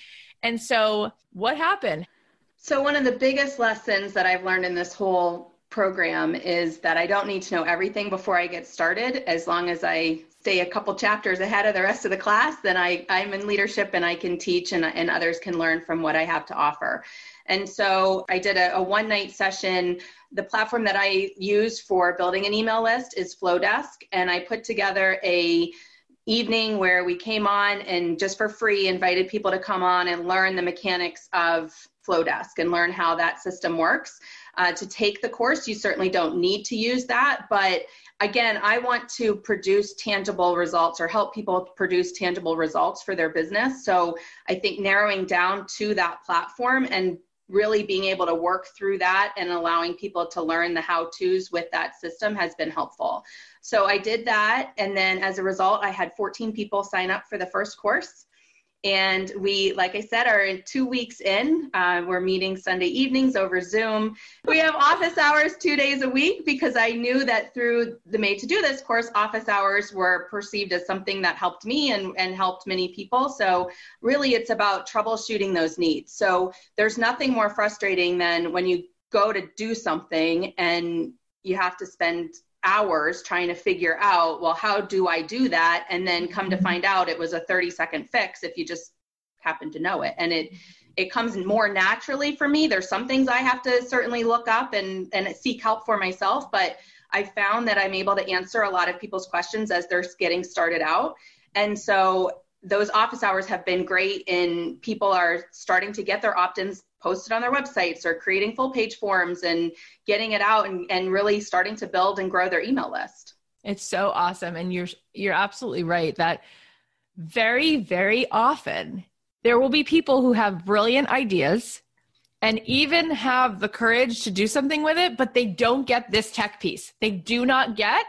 A: And so, what happened?
D: So, one of the biggest lessons that I've learned in this whole program is that I don't need to know everything before I get started. As long as I stay a couple chapters ahead of the rest of the class, then I, I'm in leadership and I can teach and, and others can learn from what I have to offer. And so I did a, a one night session. The platform that I use for building an email list is Flodesk, and I put together a evening where we came on and just for free invited people to come on and learn the mechanics of Flodesk and learn how that system works uh, to take the course. You certainly don't need to use that, but again, I want to produce tangible results or help people produce tangible results for their business. So I think narrowing down to that platform and really being able to work through that and allowing people to learn the how to's with that system has been helpful. So I did that. And then as a result, I had 14 people sign up for the first course. And we, like I said, are two weeks in. Uh, we're meeting Sunday evenings over Zoom. We have office hours two days a week because I knew that through the Made to Do This course, office hours were perceived as something that helped me and, and helped many people. So, really, it's about troubleshooting those needs. So, there's nothing more frustrating than when you go to do something and you have to spend hours trying to figure out, well, how do I do that? And then come to mm-hmm. find out it was a 30 second fix if you just happen to know it. And it, it comes more naturally for me. There's some things I have to certainly look up and, and seek help for myself, but I found that I'm able to answer a lot of people's questions as they're getting started out. And so those office hours have been great in people are starting to get their opt-ins posted on their websites or creating full page forms and getting it out and, and really starting to build and grow their email list.
A: It's so awesome. And you're you're absolutely right that very, very often there will be people who have brilliant ideas and even have the courage to do something with it, but they don't get this tech piece. They do not get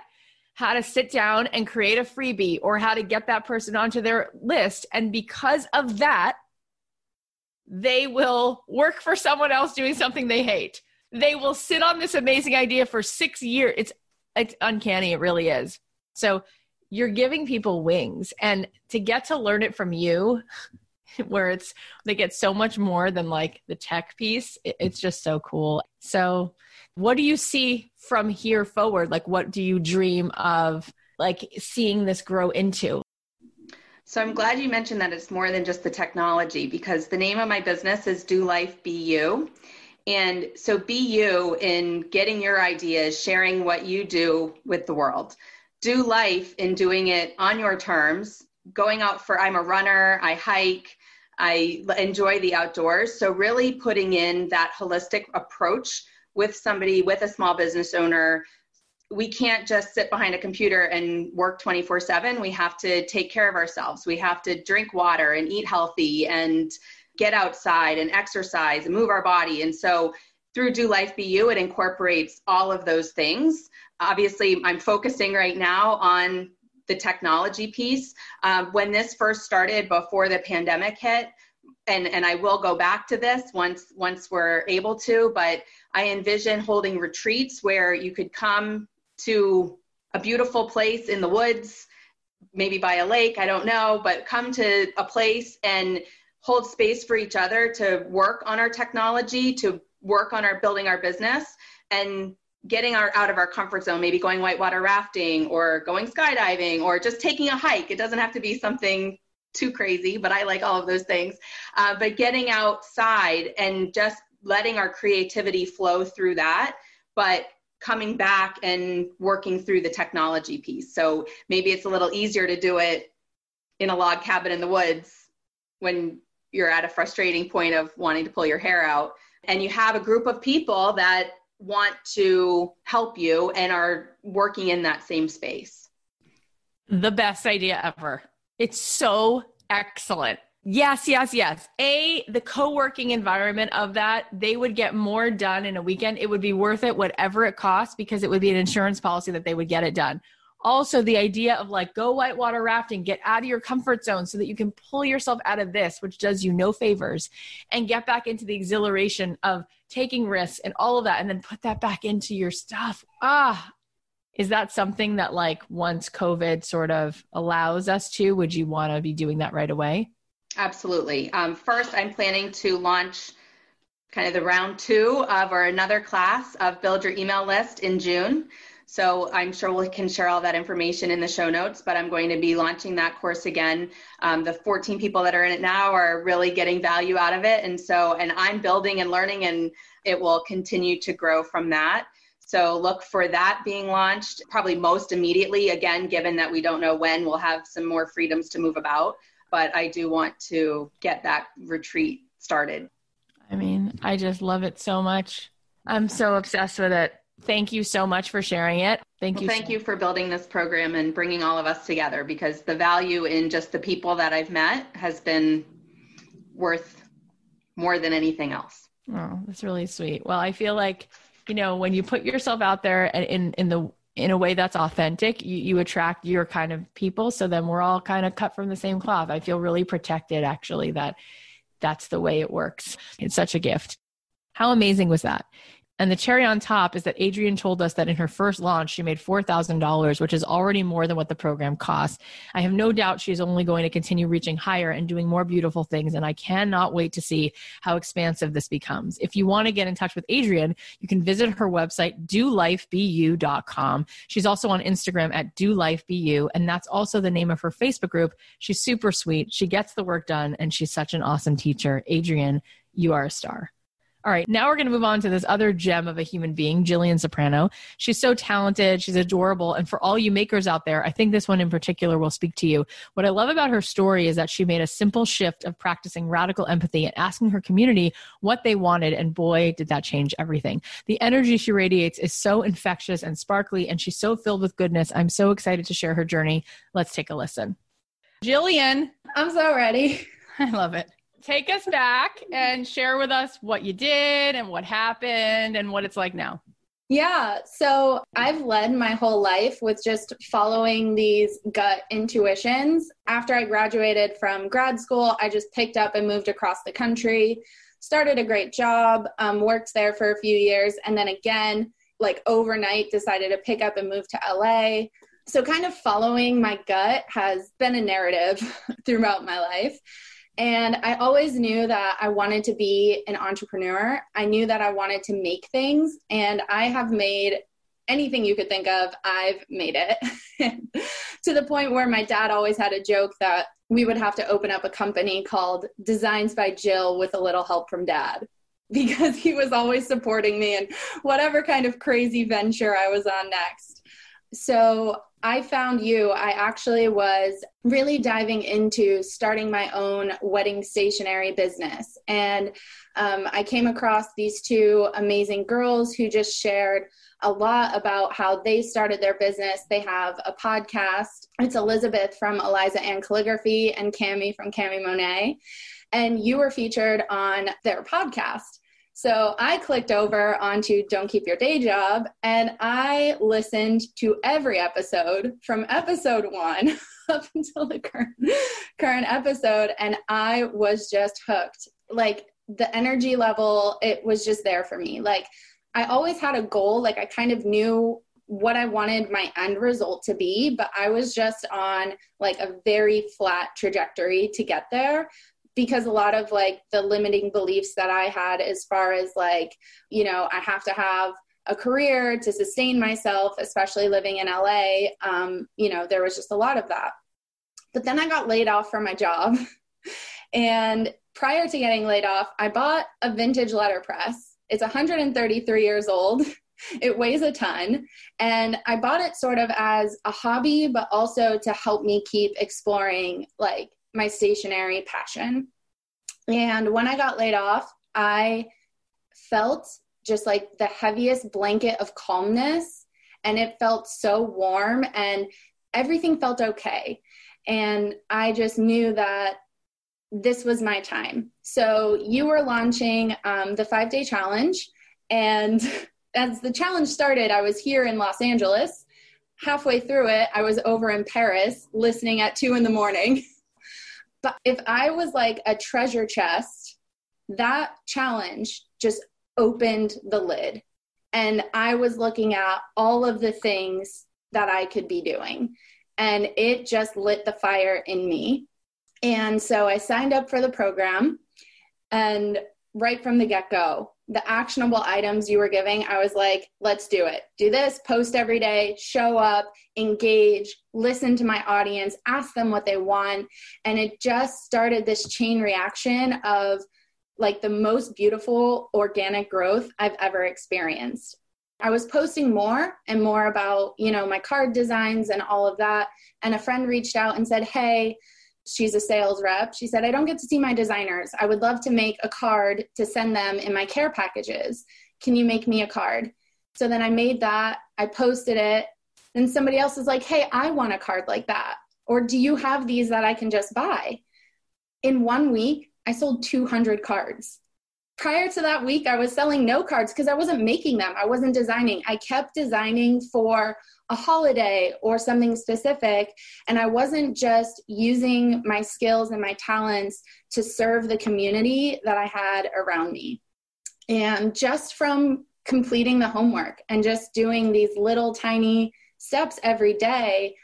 A: how to sit down and create a freebie or how to get that person onto their list. And because of that, they will work for someone else doing something they hate. They will sit on this amazing idea for six years. It's it's uncanny, it really is. So you're giving people wings and to get to learn it from you *laughs* where it's they get so much more than like the tech piece it's just so cool so what do you see from here forward like what do you dream of like seeing this grow into
D: so I'm glad you mentioned that it's more than just the technology because the name of my business is Do Life Be You. And so be you in getting your ideas, sharing what you do with the world. Do life in doing it on your terms, going out for, I'm a runner, I hike, I enjoy the outdoors. So really putting in that holistic approach with somebody, with a small business owner we can't just sit behind a computer and work 24 7 we have to take care of ourselves. We have to drink water and eat healthy and get outside and exercise and move our body. And so through do life be you it incorporates all of those things. Obviously i'm focusing right now on the technology piece. Um, when this first started before the pandemic hit and and I will go back to this once once we're able to but I envision holding retreats where you could come to a beautiful place in the woods, maybe by a lake, I don't know, but come to a place and hold space for each other to work on our technology, to work on our building our business and getting our out of our comfort zone, maybe going whitewater rafting or going skydiving or just taking a hike. It doesn't have to be something too crazy, but I like all of those things. Uh, but getting outside and just letting our creativity flow through that, but coming back and working through the technology piece. So maybe it's a little easier to do it in a log cabin in the woods when you're at a frustrating point of wanting to pull your hair out and you have a group of people that want to help you and are working in that same space.
A: The best idea ever. It's so excellent. Yes, yes, yes. A, the co working environment of that, they would get more done in a weekend. It would be worth it, whatever it costs, because it would be an insurance policy that they would get it done. Also, the idea of like go whitewater rafting, get out of your comfort zone so that you can pull yourself out of this, which does you no favors, and get back into the exhilaration of taking risks and all of that, and then put that back into your stuff. Ah, is that something that like once COVID sort of allows us to, would you want to be doing that right away?
D: Absolutely. Um, first, I'm planning to launch kind of the round two of or another class of Build Your Email List in June. So I'm sure we can share all that information in the show notes, but I'm going to be launching that course again. Um, the 14 people that are in it now are really getting value out of it. And so, and I'm building and learning, and it will continue to grow from that. So look for that being launched probably most immediately, again, given that we don't know when we'll have some more freedoms to move about but I do want to get that retreat started.
A: I mean, I just love it so much. I'm so obsessed with it. Thank you so much for sharing it. Thank
D: well,
A: you.
D: Thank so- you for building this program and bringing all of us together because the value in just the people that I've met has been worth more than anything else.
A: Oh, that's really sweet. Well, I feel like, you know, when you put yourself out there and in in the in a way that's authentic, you, you attract your kind of people. So then we're all kind of cut from the same cloth. I feel really protected actually that that's the way it works. It's such a gift. How amazing was that? And the cherry on top is that Adrienne told us that in her first launch, she made $4,000, which is already more than what the program costs. I have no doubt she's only going to continue reaching higher and doing more beautiful things. And I cannot wait to see how expansive this becomes. If you want to get in touch with Adrienne, you can visit her website, dolifebeyou.com. She's also on Instagram at dolifebu. And that's also the name of her Facebook group. She's super sweet. She gets the work done and she's such an awesome teacher. Adrienne, you are a star. All right, now we're going to move on to this other gem of a human being, Jillian Soprano. She's so talented, she's adorable, and for all you makers out there, I think this one in particular will speak to you. What I love about her story is that she made a simple shift of practicing radical empathy and asking her community what they wanted, and boy, did that change everything. The energy she radiates is so infectious and sparkly, and she's so filled with goodness. I'm so excited to share her journey. Let's take a listen. Jillian.
E: I'm so ready. *laughs*
A: I love it take us back and share with us what you did and what happened and what it's like now.
E: Yeah, so I've led my whole life with just following these gut intuitions. After I graduated from grad school, I just picked up and moved across the country, started a great job, um, worked there for a few years, and then again, like overnight, decided to pick up and move to LA. So, kind of following my gut has been a narrative *laughs* throughout my life. And I always knew that I wanted to be an entrepreneur. I knew that I wanted to make things, and I have made anything you could think of, I've made it. *laughs* to the point where my dad always had a joke that we would have to open up a company called Designs by Jill with a little help from dad *laughs* because he was always supporting me in whatever kind of crazy venture I was on next. So I found you, I actually was really diving into starting my own wedding stationery business. And um, I came across these two amazing girls who just shared a lot about how they started their business. They have a podcast. It's Elizabeth from Eliza Ann Calligraphy and Cami from Cami Monet. And you were featured on their podcast. So I clicked over onto Don't Keep Your Day Job and I listened to every episode from episode one *laughs* up until the current, current episode. And I was just hooked. Like the energy level, it was just there for me. Like I always had a goal. Like I kind of knew what I wanted my end result to be, but I was just on like a very flat trajectory to get there because a lot of like the limiting beliefs that I had as far as like, you know, I have to have a career to sustain myself, especially living in LA, um, you know, there was just a lot of that. But then I got laid off from my job. *laughs* and prior to getting laid off, I bought a vintage letterpress. It's 133 years old. *laughs* It weighs a ton. And I bought it sort of as a hobby, but also to help me keep exploring like my stationery passion. And when I got laid off, I felt just like the heaviest blanket of calmness. And it felt so warm and everything felt okay. And I just knew that this was my time. So you were launching um, the five day challenge. And *laughs* as the challenge started, I was here in Los Angeles. Halfway through it, I was over in Paris listening at two in the morning. *laughs* But if I was like a treasure chest, that challenge just opened the lid. And I was looking at all of the things that I could be doing. And it just lit the fire in me. And so I signed up for the program. And right from the get go, the actionable items you were giving, I was like, let's do it. Do this, post every day, show up, engage, listen to my audience, ask them what they want. And it just started this chain reaction of like the most beautiful organic growth I've ever experienced. I was posting more and more about, you know, my card designs and all of that. And a friend reached out and said, Hey, she's a sales rep. She said, I don't get to see my designers. I would love to make a card to send them in my care packages. Can you make me a card? So then I made that, I posted it. Then somebody else is like, hey, I want a card like that. Or do you have these that I can just buy? In one week, I sold 200 cards prior to that week, I was selling no cards because I wasn't making them. I wasn't designing. I kept designing for a holiday or something specific. And I wasn't just using my skills and my talents to serve the community that I had around me. And just from completing the homework and just doing these little tiny steps every day,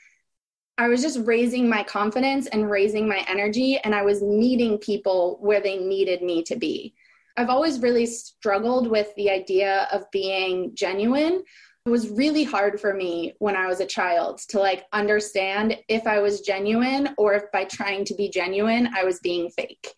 E: I was just raising my confidence and raising my energy, and I was meeting people where they needed me to be. I've always really struggled with the idea of being genuine. It was really hard for me when I was a child to like understand if I was genuine or if by trying to be genuine, I was being fake.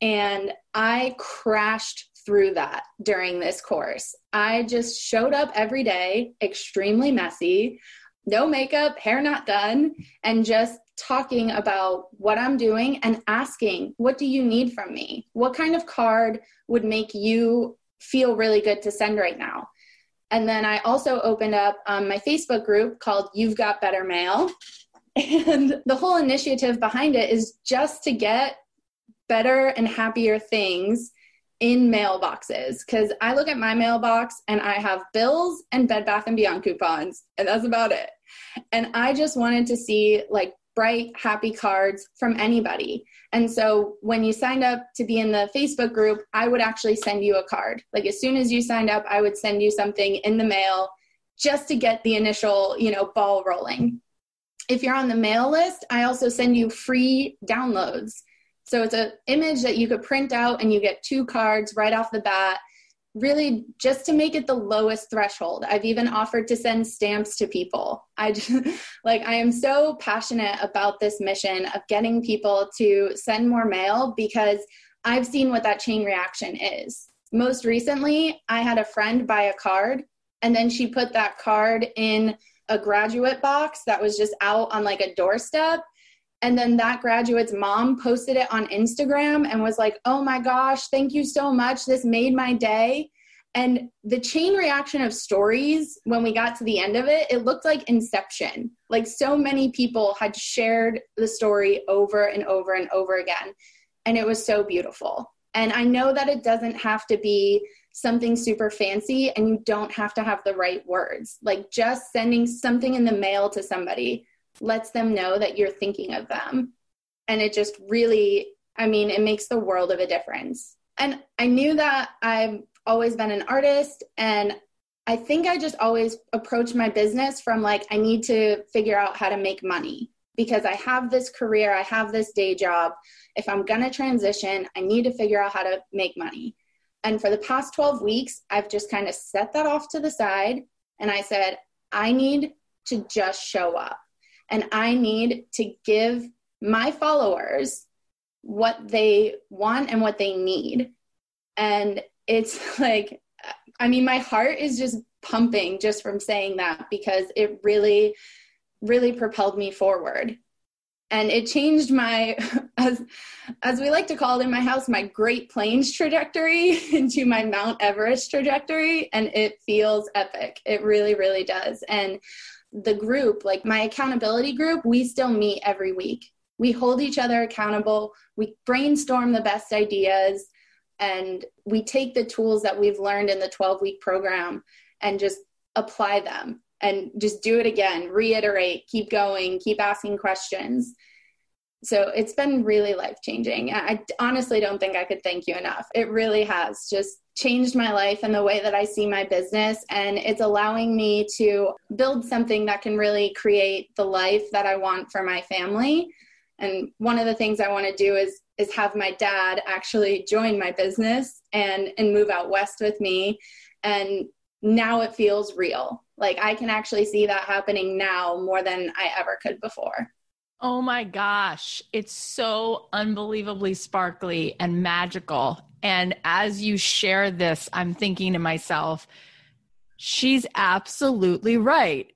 E: And I crashed through that during this course. I just showed up every day, extremely messy no makeup, hair not done, and just talking about what I'm doing and asking, what do you need from me? What kind of card would make you feel really good to send right now? And then I also opened up um, my Facebook group called You've Got Better Mail. *laughs* And the whole initiative behind it is just to get better and happier things in mailboxes because I look at my mailbox and I have bills and Bed Bath and Beyond coupons, and that's about it. And I just wanted to see like bright, happy cards from anybody. And so when you signed up to be in the Facebook group, I would actually send you a card. Like as soon as you signed up, I would send you something in the mail just to get the initial, you know, ball rolling. If you're on the mail list, I also send you free downloads. So it's an image that you could print out and you get two cards right off the bat really just to make it the lowest threshold. I've even offered to send stamps to people. I *laughs* just, like I am so passionate about this mission of getting people to send more mail because I've seen what that chain reaction is. Most recently, I had a friend buy a card and then she put that card in a graduate box that was just out on like a doorstep and then that graduate's mom posted it on Instagram and was like, oh my gosh, thank you so much. This made my day. And the chain reaction of stories, when we got to the end of it, it looked like Inception. Like so many people had shared the story over and over and over again. And it was so beautiful. And I know that it doesn't have to be something super fancy and you don't have to have the right words. Like just sending something in the mail to somebody lets them know that you're thinking of them. And it just really, I mean, it makes the world of a difference. And I knew that I've always been an artist and I think I just always approach my business from like, I need to figure out how to make money because I have this career, I have this day job. If I'm going to transition, I need to figure out how to make money. And for the past 12 weeks, I've just kind of set that off to the side and I said, I need to just show up and I need to give my followers what they want and what they need. And it's *laughs* like, I mean, my heart is just pumping just from saying that because it really, really propelled me forward. And it changed my, *laughs* as, as we like to call it in my house, my Great Plains trajectory *laughs* into my Mount Everest trajectory. And it feels epic. It really, really does. And the group, like my accountability group, we still meet every week. We hold each other accountable, we brainstorm the best ideas, and we take the tools that we've learned in the 12 week program and just apply them and just do it again, reiterate, keep going, keep asking questions. So it's been really life changing. I honestly don't think I could thank you enough. It really has just changed my life and the way that I see my business. And it's allowing me to build something that can really create the life that I want for my family. And one of the things I want to do is is have my dad actually join my business and and move out west with me. And now it feels real. Like I can actually see that happening now more than I ever could before.
A: Oh my gosh, it's so unbelievably sparkly and magical. And as you share this, I'm thinking to myself, she's absolutely right.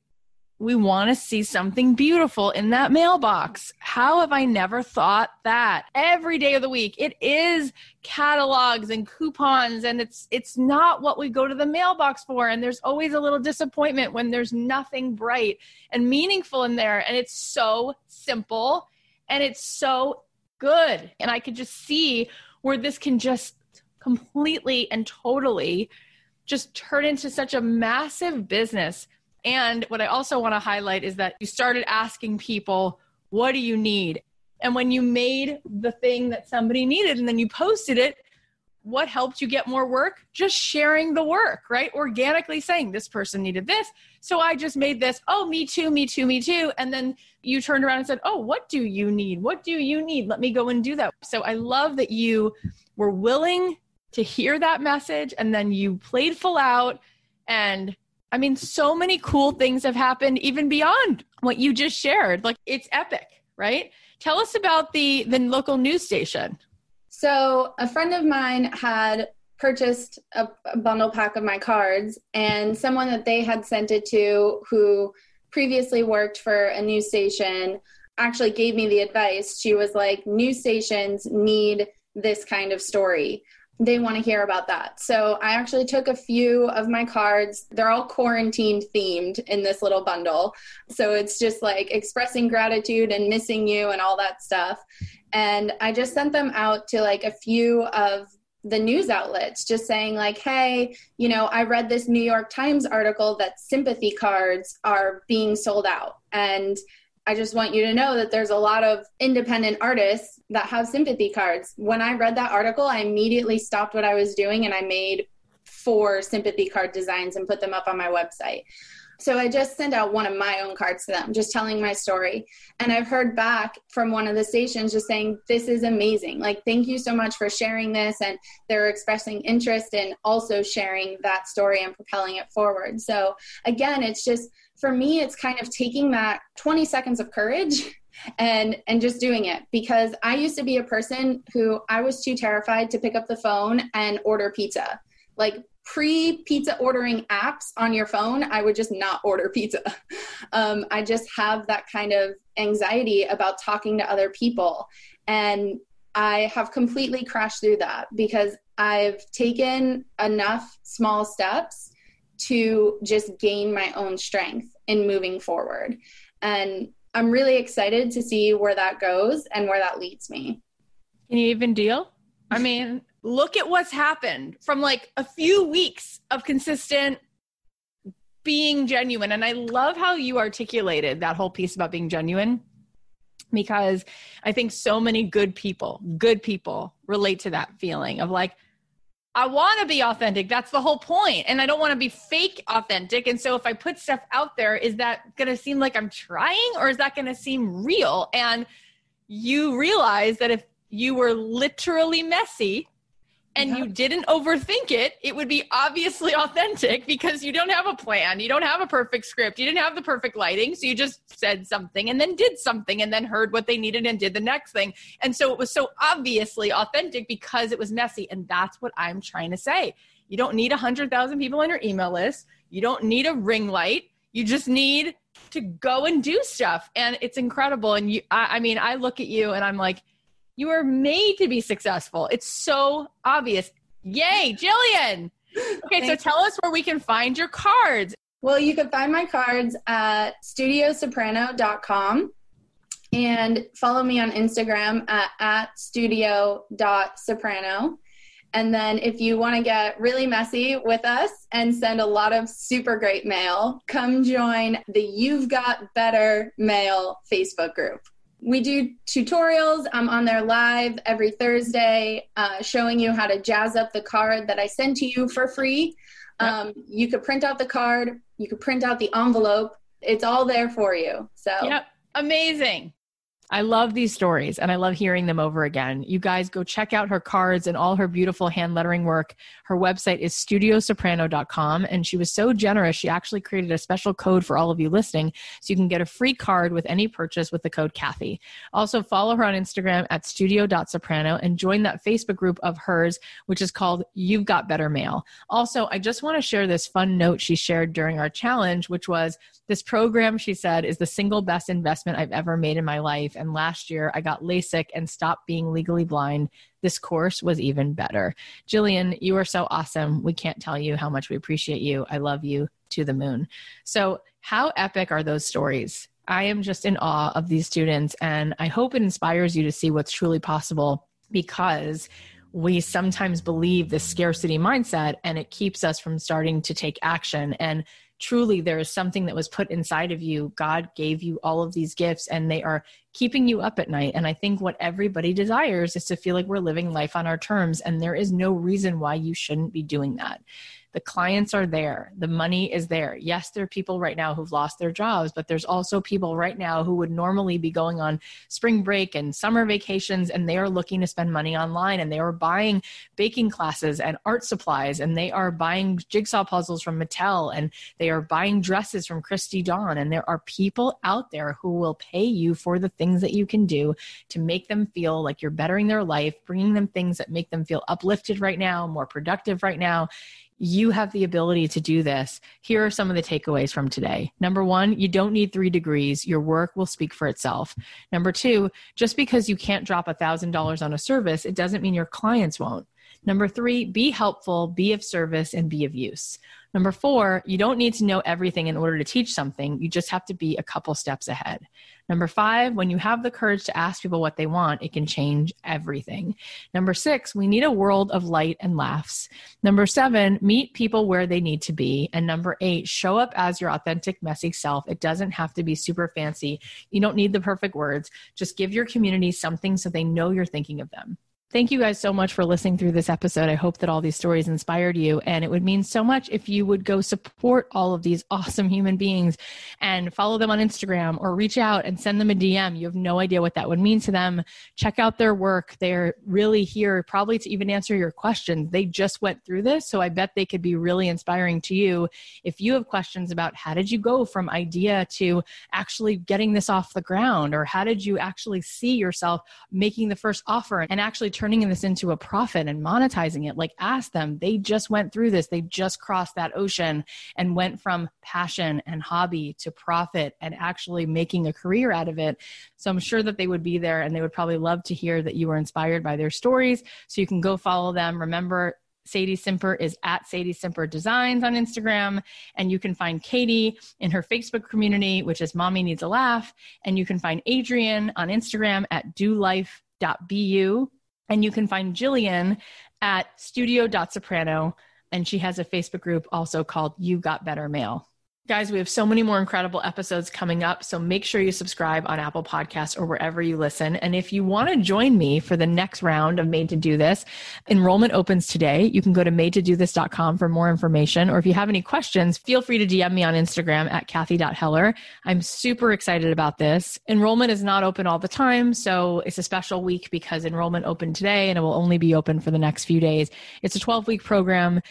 A: We want to see something beautiful in that mailbox. How have I never thought that? Every day of the week, it is catalogs and coupons, and it's it's not what we go to the mailbox for. And there's always a little disappointment when there's nothing bright and meaningful in there. And it's so simple and it's so good. And I could just see where this can just completely and totally just turn into such a massive business. And what I also want to highlight is that you started asking people, what do you need? And when you made the thing that somebody needed and then you posted it, what helped you get more work? Just sharing the work, right? Organically saying this person needed this. So I just made this. Oh, me too, me too, me too. And then you turned around and said, Oh, what do you need? What do you need? Let me go and do that. So I love that you were willing to hear that message and then you played full out. And I mean, so many cool things have happened even beyond what you just shared. Like it's epic, right? Tell us about the the local news station.
E: So, a friend of mine had purchased a, a, bundle pack of my cards, and someone that they had sent it to, who previously worked for a news station, actually gave me the advice. She was like, News stations need this kind of story. They want to hear about that. So I actually took a few of my cards. They're all quarantine themed in this little bundle. So it's just like expressing gratitude and missing you and all that stuff and I just sent them out to like a few of the news outlets just saying like hey you know i read this new york times article that sympathy cards are being sold out. And i just want you to know that there's a lot of independent artists that have sympathy cards. When i read that article i immediately stopped what i was doing and i made four sympathy card designs and put them up on my website so I just sent out one of my own cards to them, just telling my story. And I've heard back from one of the stations just saying, This is amazing. Like, thank you so much for sharing this. And they're expressing interest in also sharing that story and propelling it forward. So, again, it's just for me, it's kind of taking that 20 seconds of courage *laughs* and and just doing it because I used to be a person who I was too terrified to pick up the phone and order pizza. Like pre pizza ordering apps on your phone, I would just not order pizza. *laughs* Um, I just have that kind of anxiety about talking to other people. And I have completely crashed through that because I've taken enough small steps to just gain my own strength in moving forward. And I'm really excited to see where that goes and where that leads me.
A: Can you even deal? I mean, look at what's happened from like a few weeks of consistent being genuine. And I love how you articulated that whole piece about being genuine because I think so many good people, good people relate to that feeling of like, I want to be authentic. That's the whole point. And I don't want to be fake authentic. And so if I put stuff out there, is that going to seem like I'm trying or is that going to seem real? And you realize that if you were literally messy, and yeah. you didn't overthink it, it would be obviously *laughs* authentic because you don't have a plan. You don't have a perfect script. You didn't have the perfect lighting. So you just said something and then did something and then heard what they needed and did the next thing. And so it was so obviously authentic because it was messy. And that's what I'm trying to say. You don't need 100,000 people on your email list. You don't need a ring light. You just need to go and do stuff. And it's incredible. And you, I, I mean, I look at you and I'm like, you are made to be successful. It's so obvious. Yay, Jillian. Okay, so tell us where we can find your cards.
E: Well, you can find my cards at studiosoprano.com and follow me on Instagram at, at studio.soprano. And then if you want to get really messy with us and send a lot of super great mail, come join the You've Got Better Mail Facebook group we do tutorials. I'm on there live every Thursday, uh, showing you how to jazz up the card that I send to you for free. Um, You could print out the card, you could print out the envelope. It's all there for you. So,
A: yep, amazing. I love these stories and I love hearing them over again. You guys go check out her cards and all her beautiful hand lettering work. Her website is studiosoprano.com and she was so generous. She actually created a special code for all of you listening so you can get a free card with any purchase with the code Cathy. Also follow her on Instagram at studio.soprano and join that Facebook group of hers, which is called You've Got Better Mail. Also, I just want to share this fun note she shared during our challenge, which was this program, she said, is the single best investment I've ever made in my life and last year I got LASIK and stopped being legally blind. This course was even better. Jillian, you are so awesome. We can't tell you how much we appreciate you. I love you to the moon. So, how epic are those stories? I am just in awe of these students, and I hope it inspires you to see what's truly possible because we sometimes believe this scarcity mindset and it keeps us from starting to take action. And truly there is something that was put inside of you. God gave you all of these gifts and they are keeping you up at night. And I think what everybody desires is to feel like we're living life on our terms. And there is no reason why you shouldn't be doing that. The clients are there. The money is there. Yes, there are people right now who've lost their jobs, but there's also people right now who would normally be going on spring break and summer vacations and they are looking to spend money online and they are buying baking classes and art supplies and they are buying jigsaw puzzles from Mattel and they are buying dresses from Christy Dawn. And there are people out there who will pay you for the things that you can do to make them feel like you're bettering their life, bringing them things that make them feel uplifted right now, more productive right now you have the ability to do this. Here are some of the takeaways from today. Number one, you don't need three degrees. Your work will speak for itself. Number two, just because you can't drop $1,000 on a service, it doesn't mean your clients won't. Number three, be helpful, be of service, and be of use. Number four, you don't need to know everything in order to teach something. You just have to be a couple steps ahead. Number five, when you have the courage to ask people what they want, it can change everything. Number six, we need a world of light and laughs. Number seven, meet people where they need to be. And number eight, show up as your authentic, messy self. It doesn't have to be super fancy. You don't need the perfect words. Just give your community something so they know you're thinking of them. Thank you guys so much for listening through this episode. I hope that all these stories inspired you. And it would mean so much if you would go support all of these awesome human beings and follow them on Instagram or reach out and send them a DM. You have no idea what that would mean to them. Check out their work. They're really here, probably to even answer your questions. They just went through this. So I bet they could be really inspiring to you. If you have questions about how did you go from idea to actually getting this off the ground, or how did you actually see yourself making the first offer and actually turning this into a profit and monetizing it. Like, ask them. They just went through this. They just crossed that ocean and went from passion and hobby to profit and actually making a career out of it. So I'm sure that they would be there and they would probably love to hear that you were inspired by their stories. So you can go follow them. Remember, Sadie Simper is at Sadie Simper Designs on Instagram. And you can find Katie in her Facebook community, which is Mommy Needs a Laugh. And you can find Adrienne on Instagram at dolife.beyou. And you can find Jillian at studio.soprano. And she has a Facebook group also called You Got Better Mail. Guys, we have so many more incredible episodes coming up. So make sure you subscribe on Apple Podcasts or wherever you listen. And if you want to join me for the next round of Made to Do This, enrollment opens today. You can go to madetodothis.com for more information. Or if you have any questions, feel free to DM me on Instagram at Cathy.Heller. I'm super excited about this. Enrollment is not open all the time. So it's a special week because enrollment opened today and it will only be open for the next few days. It's a 12 week program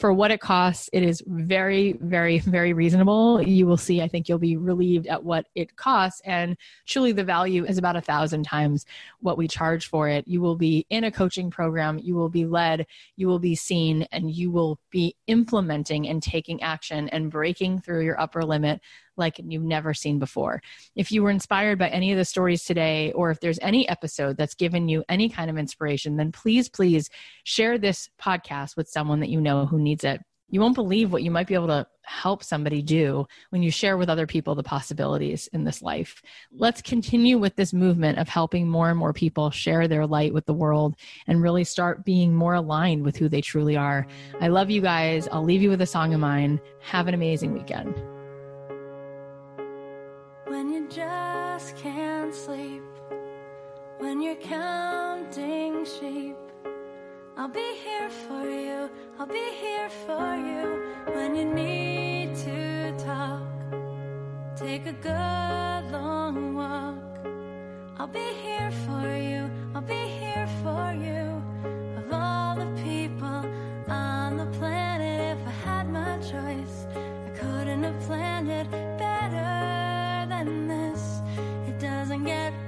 A: for what it costs, it is very, very, very reasonable. You will see, I think you'll be relieved at what it costs. And truly, the value is about a thousand times what we charge for it. You will be in a coaching program, you will be led, you will be seen, and you will be implementing and taking action and breaking through your upper limit like you've never seen before. If you were inspired by any of the stories today, or if there's any episode that's given you any kind of inspiration, then please, please share this podcast with someone that you know who needs it. You won't believe what you might be able to help somebody do when you share with other people the possibilities in this life. Let's continue with this movement of helping more and more people share their light with the world and really start being more aligned with who they truly are. I love you guys. I'll leave you with a song of mine. Have an amazing weekend
F: just can't sleep when you're counting sheep. I'll be here for you, I'll be here for you when you need to talk. Take a good long walk. I'll be here for you, I'll be here for you. Of all the people on the planet, if I had my choice, I couldn't have planned it get